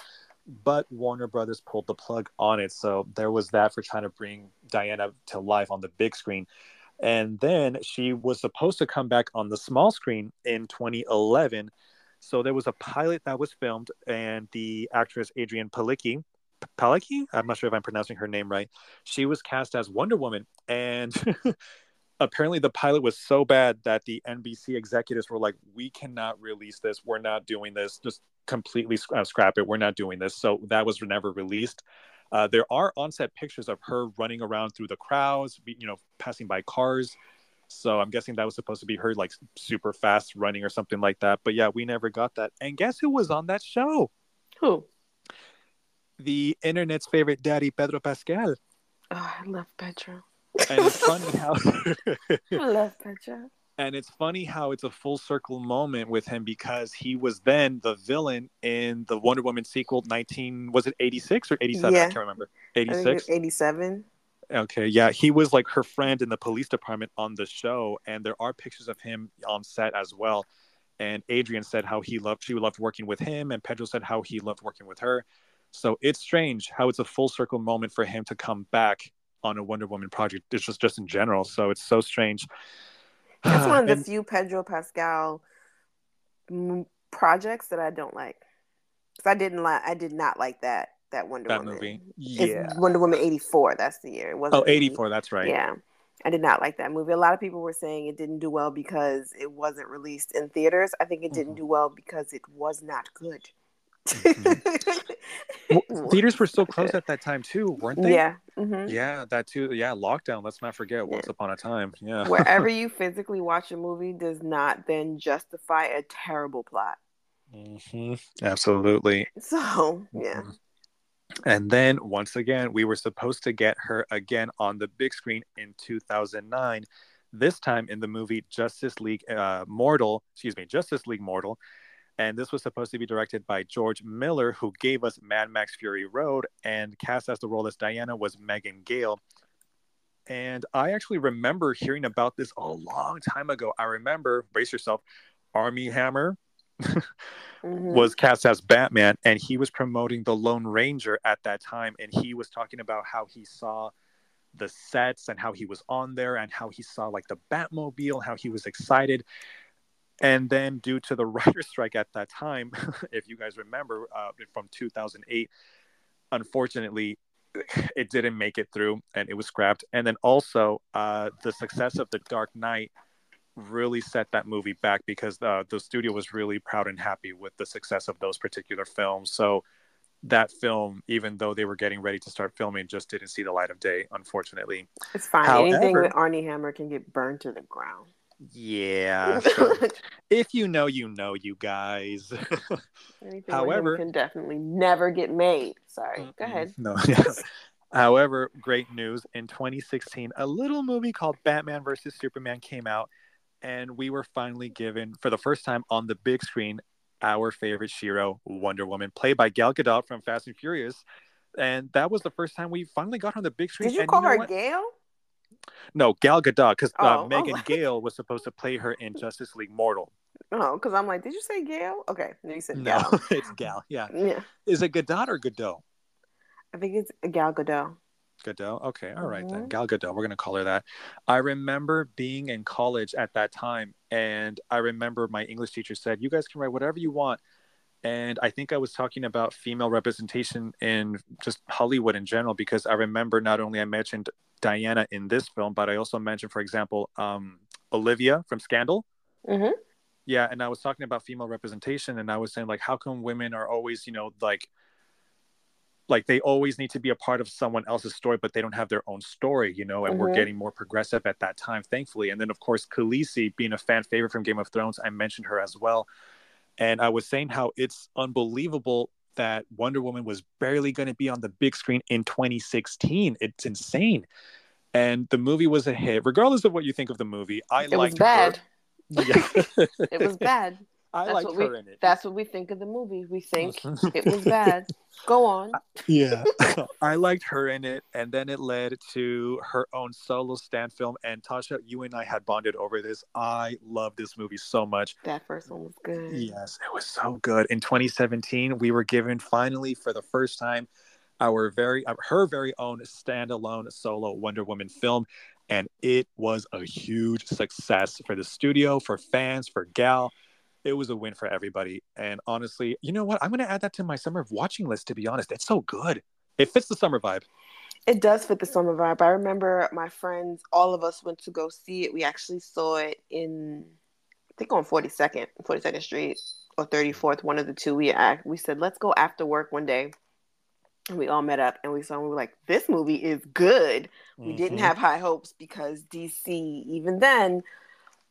but Warner Brothers pulled the plug on it. So there was that for trying to bring Diana to life on the big screen. And then she was supposed to come back on the small screen in 2011. So there was a pilot that was filmed, and the actress Adrianne Palicki Palicki. I'm not sure if I'm pronouncing her name right. She was cast as Wonder Woman, and <laughs> apparently the pilot was so bad that the NBC executives were like, "We cannot release this. We're not doing this. Just completely uh, scrap it. We're not doing this." So that was never released. Uh, there are on-set pictures of her running around through the crowds, you know, passing by cars. So I'm guessing that was supposed to be her like super fast running or something like that. But yeah, we never got that. And guess who was on that show? Who? The internet's favorite daddy, Pedro Pascal. Oh, I love Pedro. And it's <laughs> funny how I love Pedro. And it's funny how it's a full circle moment with him because he was then the villain in the Wonder Woman sequel, 19, was it 86 or 87? Yeah. I can't remember. 86? 87. Okay, yeah, he was like her friend in the police department on the show, and there are pictures of him on set as well. And Adrianne said how he loved, she loved working with him, and Pedro said how he loved working with her. So it's strange how it's a full circle moment for him to come back on a Wonder Woman project. It's just just in general. So it's so strange. That's one of <sighs> the and, few Pedro Pascal projects that I don't like. Because I didn't like, I did not like that that Wonder that Woman. movie. Yeah, it's Wonder Woman eighty four. That's the year. It wasn't oh, 84, That's right. Yeah. I did not like that movie. A lot of people were saying it didn't do well because it wasn't released in theaters. I think it didn't mm-hmm. do well because it was not good. Mm-hmm. <laughs> well, <laughs> theaters were still closed <laughs> at that time too, weren't they? Yeah. Mm-hmm. Yeah, that too. Yeah, lockdown. Let's not forget. Once yeah. upon a time. Yeah. Wherever <laughs> you physically watch a movie does not then justify a terrible plot. Mm-hmm. Absolutely. So yeah. Mm-hmm. And then once again, we were supposed to get her again on the big screen in 2009. This time in the movie Justice League uh, Mortal, excuse me, Justice League Mortal, and this was supposed to be directed by George Miller, who gave us Mad Max Fury Road, and cast as the role as Diana was Megan Gale. And I actually remember hearing about this a long time ago. I remember, brace yourself, Armie Hammer <laughs> mm-hmm. was cast as Batman, and he was promoting the Lone Ranger at that time. And he was talking about how he saw the sets and how he was on there and how he saw like the Batmobile, how he was excited. And then, due to the <laughs> writer's strike at that time, <laughs> if you guys remember uh, from 2008, unfortunately, <laughs> it didn't make it through and it was scrapped. And then also, uh, the success of The Dark Knight really set that movie back because uh, the studio was really proud and happy with the success of those particular films. So that film, even though they were getting ready to start filming, just didn't see the light of day, unfortunately. It's fine. However, Anything with Armie Hammer can get burned to the ground. Yeah. <laughs> So if you know, you know, you guys. <laughs> However, can definitely never get made. Sorry. Go ahead. No. <laughs> Yeah. However, great news. In 2016, a little movie called Batman versus Superman came out, and we were finally given, for the first time on the big screen, our favorite Shiro, Wonder Woman, played by Gal Gadot from Fast and Furious. And that was the first time we finally got her on the big screen. Did you and call you her what? Gail? No, Gal Gadot, because uh, oh, Megan oh. <laughs> Gale was supposed to play her in Justice League Mortal. Oh, because I'm like, did you say Gale? Okay, no, you said Gal. No, <laughs> it's Gal. Yeah. Yeah. Is it Gadot or Godot? I think it's Gal Gadot. Gadot. Okay, all right mm-hmm. then. Gal Gadot. We're gonna call her that. I remember being in college at that time, and I remember my English teacher said, "You guys can write whatever you want." And I think I was talking about female representation in just Hollywood in general because I remember not only I mentioned Diana in this film, but I also mentioned, for example, um, Olivia from Scandal. Mm-hmm. Yeah, and I was talking about female representation, and I was saying like, how come women are always, you know, like like they always need to be a part of someone else's story, but they don't have their own story, you know, and mm-hmm. we're getting more progressive at that time, thankfully. And then, of course, Khaleesi being a fan favorite from Game of Thrones, I mentioned her as well. And I was saying how it's unbelievable that Wonder Woman was barely going to be on the big screen in 2016. It's insane. And the movie was a hit, regardless of what you think of the movie. I it liked was bad. Her. Yeah. <laughs> it was bad. I that's like her we, in it. That's what we think of the movie. We think <laughs> it was bad. Go on. Yeah, <laughs> I liked her in it, and then it led to her own solo stand film. And Tasha, you and I had bonded over this. I love this movie so much. That first one was good. Yes, it was so good. In 2017, we were given finally for the first time our very uh, her very own standalone solo Wonder Woman film. And it was a huge success for the studio, for fans, for Gal it was a win for everybody. And honestly, you know what? I'm going to add that to my summer of watching list, to be honest. It's so good. It fits the summer vibe. It does fit the summer vibe. I remember my friends, all of us went to go see it. We actually saw it in, I think on 42nd, 42nd Street or 34th, one of the two. We act, we said, let's go after work one day. And we all met up and we saw, and we were like, this movie is good. We mm-hmm. didn't have high hopes because DC, even then,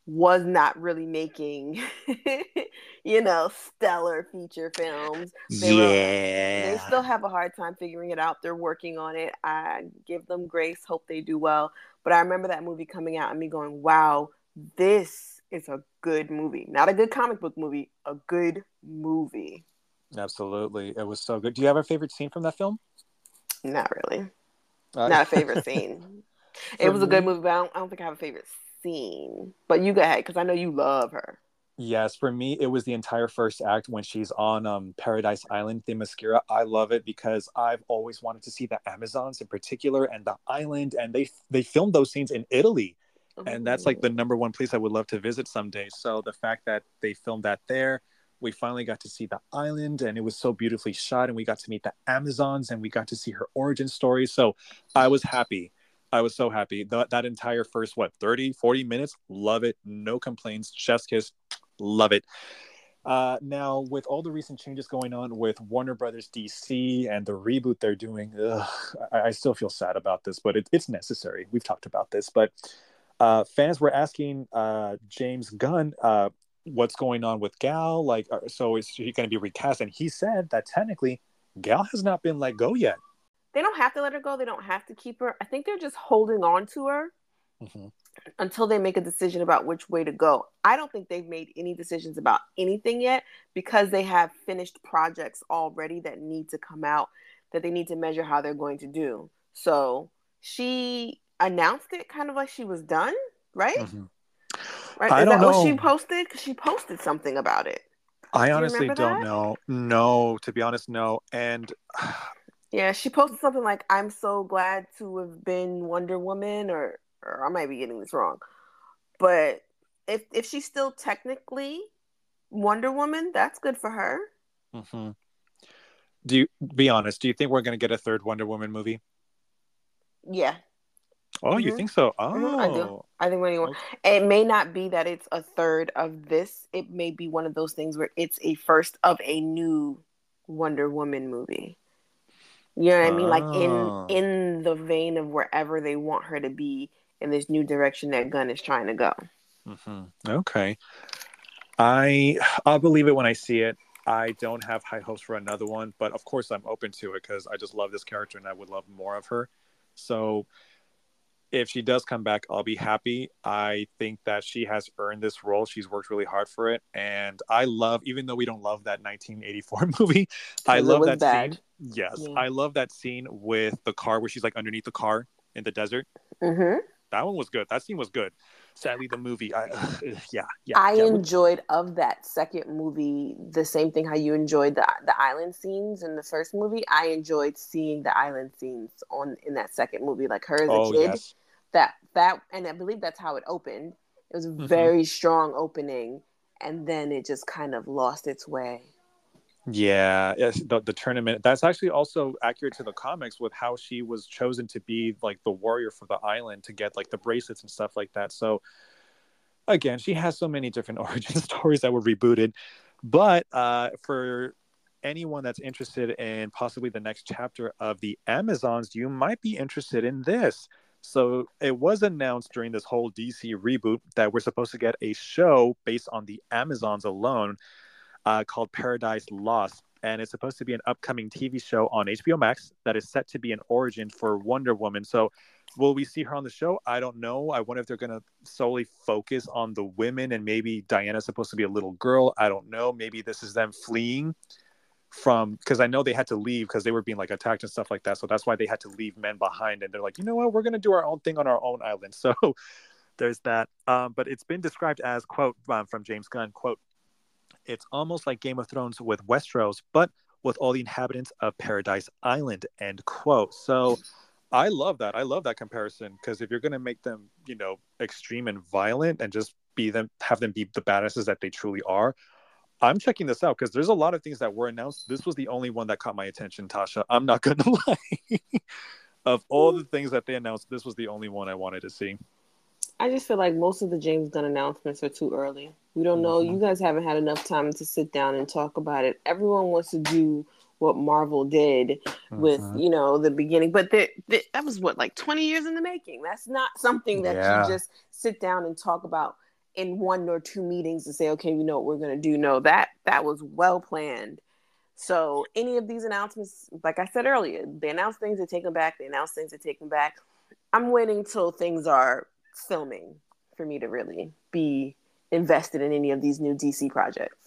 was not really making, <laughs> you know, stellar feature films. They yeah. Were, they still have a hard time figuring it out. They're working on it. I give them grace, hope they do well. But I remember that movie coming out and me going, wow, this is a good movie. Not a good comic book movie, a good movie. Absolutely. It was so good. Do you have a favorite scene from that film? Not really. Uh, Not a <laughs> favorite scene. it was a good movie, but I don't, I don't think I have a favorite scene. But you go ahead because I know you love her. Yes, for me, it was the entire first act when she's on um, Paradise Island, The Themyscira. I love it because I've always wanted to see the Amazons in particular and the island, and they they filmed those scenes in Italy, Ooh. and that's like the number one place I would love to visit someday. So the fact that they filmed that there, we finally got to see the island, and it was so beautifully shot, and we got to meet the Amazons, and we got to see her origin story. So I was happy I was so happy. That, entire first, what, 30, 40 minutes, love it. No complaints. Chef's kiss, love it. Uh, now, with all the recent changes going on with Warner Brothers DC and the reboot they're doing, ugh, I, I, still feel sad about this, but it, it's necessary. We've talked about this, but uh, fans were asking uh, James Gunn uh, what's going on with Gal. Like, uh, so is he going to be recast? And he said that technically Gal has not been let go yet they don't have to let her go. They don't have to keep her. I think they're just holding on to her mm-hmm. until they make a decision about which way to go. I don't think they've made any decisions about anything yet because they have finished projects already that need to come out that they need to measure how they're going to do. So she, announced it kind of like she was done, right? Mhm. Right? I Is don't that what she posted? Because she posted something about it. I honestly don't that? know. No, to be honest, no. And <sighs> Yeah, she posted something like, "I'm so glad to have been Wonder Woman," or, or I might be getting this wrong, but if if she's still technically Wonder Woman, that's good for her. mhm. do you be honest? Do you think we're gonna get a third Wonder Woman movie? Yeah, Oh, you Mhm. think so? Oh, Mhm, I do. I think you Okay. it may not be that it's a third of this. It may be one of those things where it's a first of a new Wonder Woman movie. You know what I mean? Like in in the vein of wherever they want her to be in this new direction that Gunn is trying to go. hmm Okay. I I'll believe it when I see it. I don't have high hopes for another one, but of course I'm open to it because I just love this character and I would love more of her. So if she does come back, I'll be happy. I think that she has earned this role. She's worked really hard for it, and I love, even though we don't love that 1984 <laughs> movie, I love that bad. scene. Yes, Yeah. I love that scene with the car where she's like underneath the car in the desert. hmm That one was good. That scene was good. Sadly, the movie, I <laughs> yeah, yeah. I yeah. enjoyed of that second movie the same thing how you enjoyed the the island scenes in the first movie. I enjoyed seeing the island scenes on in that second movie, like her as a Oh kid. yes. That that and I believe that's how it opened. It was a Mhm. very strong opening, and then it just kind of lost its way. Yeah, yes, the, the tournament. That's actually also accurate to the comics with how she was chosen to be like the warrior for the island to get like the bracelets and stuff like that. So again, she has so many different <laughs> origin stories that were rebooted. But uh, for anyone that's interested in possibly the next chapter of the Amazons, you might be interested in this. So it was announced during this whole DC reboot that we're supposed to get a show based on the Amazons alone uh, called Paradise Lost. And it's supposed to be an upcoming TV show on HBO Max that is set to be an origin for Wonder Woman. So, will we see her on the show? I don't know. I wonder if they're going to solely focus on the women and maybe Diana's supposed to be a little girl. I don't know. Maybe this is them fleeing from because I know they had to leave because they were being like attacked and stuff like that. So that's why they had to leave men behind. And they're like, you know what? We're to do our own thing on our own island. <laughs> So there's that. Um, but it's been described as quote um, from James Gunn quote it's almost like Game of Thrones with Westeros, but with all the inhabitants of Paradise Island. End quote. So I love that. I love that comparison because if you're going to make them, you know, extreme and violent and just be them, have them be the badasses that they truly are. I'm checking this out because there's a lot of things that were announced. This was the only one that caught my attention, Tasha. I'm not going <laughs> to lie. of all the things that they announced, this was the only one I wanted to see. I just feel like most of the James Gunn announcements are too early. We don't know. Mhm. You guys haven't had enough time to sit down and talk about it. Everyone wants to do what Marvel did with, Mhm. you know, the beginning, but the, the, that was what like 20 years in the making. That's not something that Yeah. you just sit down and talk about in one or two meetings to say, okay, we know what we're going to do. No, that that was well planned. So any of these announcements, like I said earlier, they announce things, they take them back. They announce things, they take them back. I'm waiting till things are filming for me to really be invested in any of these new DC projects.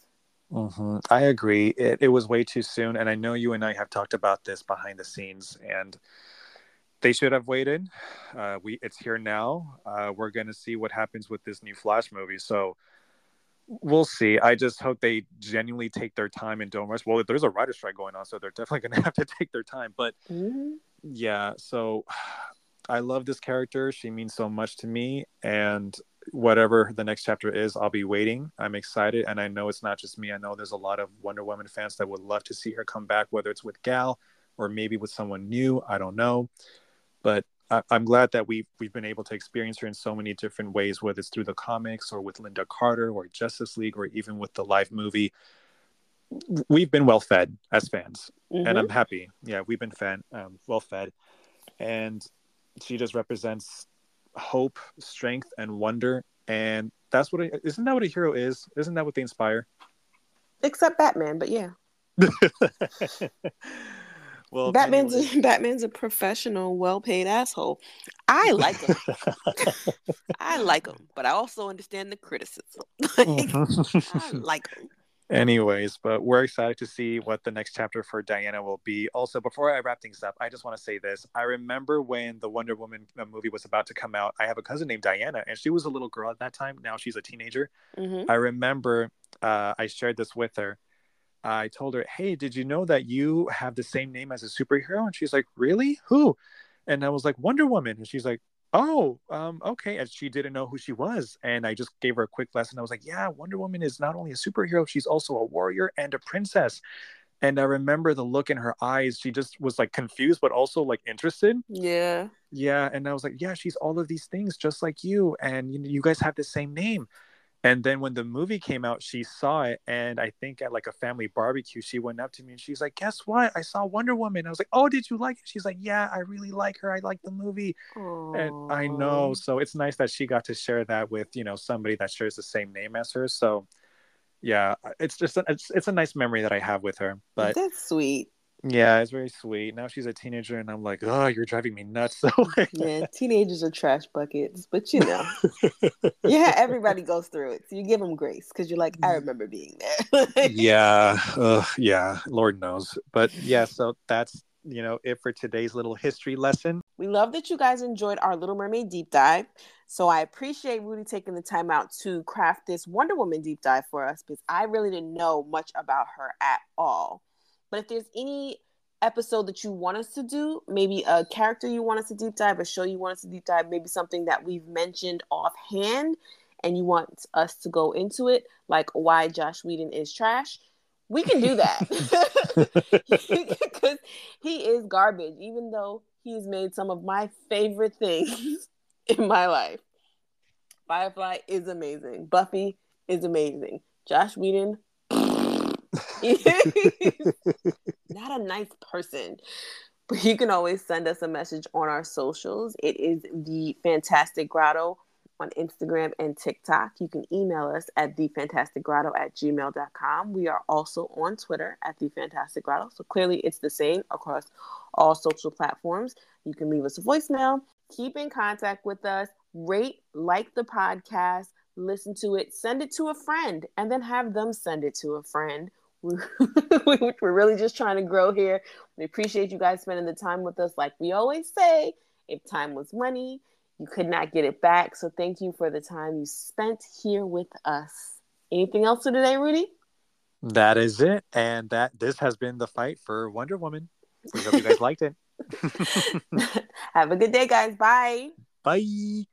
hmm I agree. It, it was way too soon. And I know you and I have talked about this behind the scenes, and they should have waited. Uh, we It's here now. Uh, we're going to see what happens with this new Flash movie. So we'll see. I just hope they genuinely take their time and don't rush. Well, there's a writer strike going on, so they're definitely <laughs> going to have to take their time. But yeah, so I love this character. She means so much to me. And whatever the next chapter is, I'll be waiting. I'm excited. And I know it's not just me. I know there's a lot of Wonder Woman fans that would love to see her come back, whether it's with Gal or maybe with someone new. I don't know. But I- I'm glad that we've, we've been able to experience her in so many different ways, whether it's through the comics or with Lynda Carter or Justice League or even with the live movie. We've been well fed as fans Mhm. and I'm happy. Yeah, we've been fan um, well fed, and she just represents hope, strength, and wonder. And that's what is isn't that what a hero is? Isn't that what they inspire? Except Batman, but yeah, <laughs> well, Batman's anyway. a, <laughs> Batman's a professional, well-paid asshole. I like him. <laughs> I like him, but I also understand the criticism. <laughs> Like, I like him. Anyways, but we're excited to see what the next chapter for Diana will be. Also, before I wrap things up, I just want to say this. I remember when the Wonder Woman uh, movie was about to come out, I have a cousin named Diana, and she was a little girl at that time. Now she's a teenager. Mm-hmm. I remember uh, I shared this with her. I told her, Hey, did you know that you have the same name as a superhero? And she's like, Really? Who? And I was like, Wonder Woman. And she's like, oh um okay and she didn't know who she was and i just gave her a quick lesson i was like yeah wonder woman is not only a superhero she's also a warrior and a princess and i remember the look in her eyes she just was like confused but also like interested Yeah. yeah and i was like yeah she's all of these things just like you and you, you guys have the same name and then when the movie came out she saw it and i think at like a family barbecue she went up to me and she's like guess what i saw wonder woman i was like oh did you like it she's like yeah i really like her i like the movie and I know, so it's nice that she got to share that with you know somebody that shares the same name as her. So, yeah, it's just a, it's it's a nice memory that I have with her. But that's sweet. Yeah, it's very sweet. Now she's a teenager, and I'm like, oh, you're driving me nuts. <laughs> So Yeah, teenagers are trash buckets, but you know, <laughs> yeah, everybody goes through it. So you give them grace because you're like, I mm-hmm. remember being there. yeah, <laughs> ugh, yeah, Lord knows. But yeah, so that's you know it for today's little history lesson. We love that you guys enjoyed our Little Mermaid deep dive. So I appreciate Rudy taking the time out to craft this Wonder Woman deep dive for us because I really didn't know much about her at all. But if there's any episode that you want us to do, maybe a character you want us to deep dive, a show you want us to deep dive, maybe something that we've mentioned offhand and you want us to go into it, like why Joss Whedon is trash, we can do that. <laughs> <laughs> Because he is garbage, even though he's made some of my favorite things <laughs> in my life. Firefly is amazing. Buffy is amazing. Joss Whedon <laughs> <laughs> not a nice person. But you can always send us a message on our socials. It is the Fantastic Grotto on Instagram and TikTok. You can email us at thefantasticgrotto at gmail.com. We are also on Twitter at the Fantastic Grotto. So clearly it's the same across all social platforms. You can leave us a voicemail, keep in contact with us, rate, like the podcast, listen to it, send it to a friend, and then have them send it to a friend. <laughs> We're really just trying to grow here. We appreciate you guys spending the time with us. Like we always say, if time was money, you could not get it back. So thank you for the time you spent here with us. Anything else for today, Rudy? That is it, and that this has been the fight for Wonder Woman. We hope you guys <laughs> liked it. <laughs> Have a good day, guys. Bye. Bye.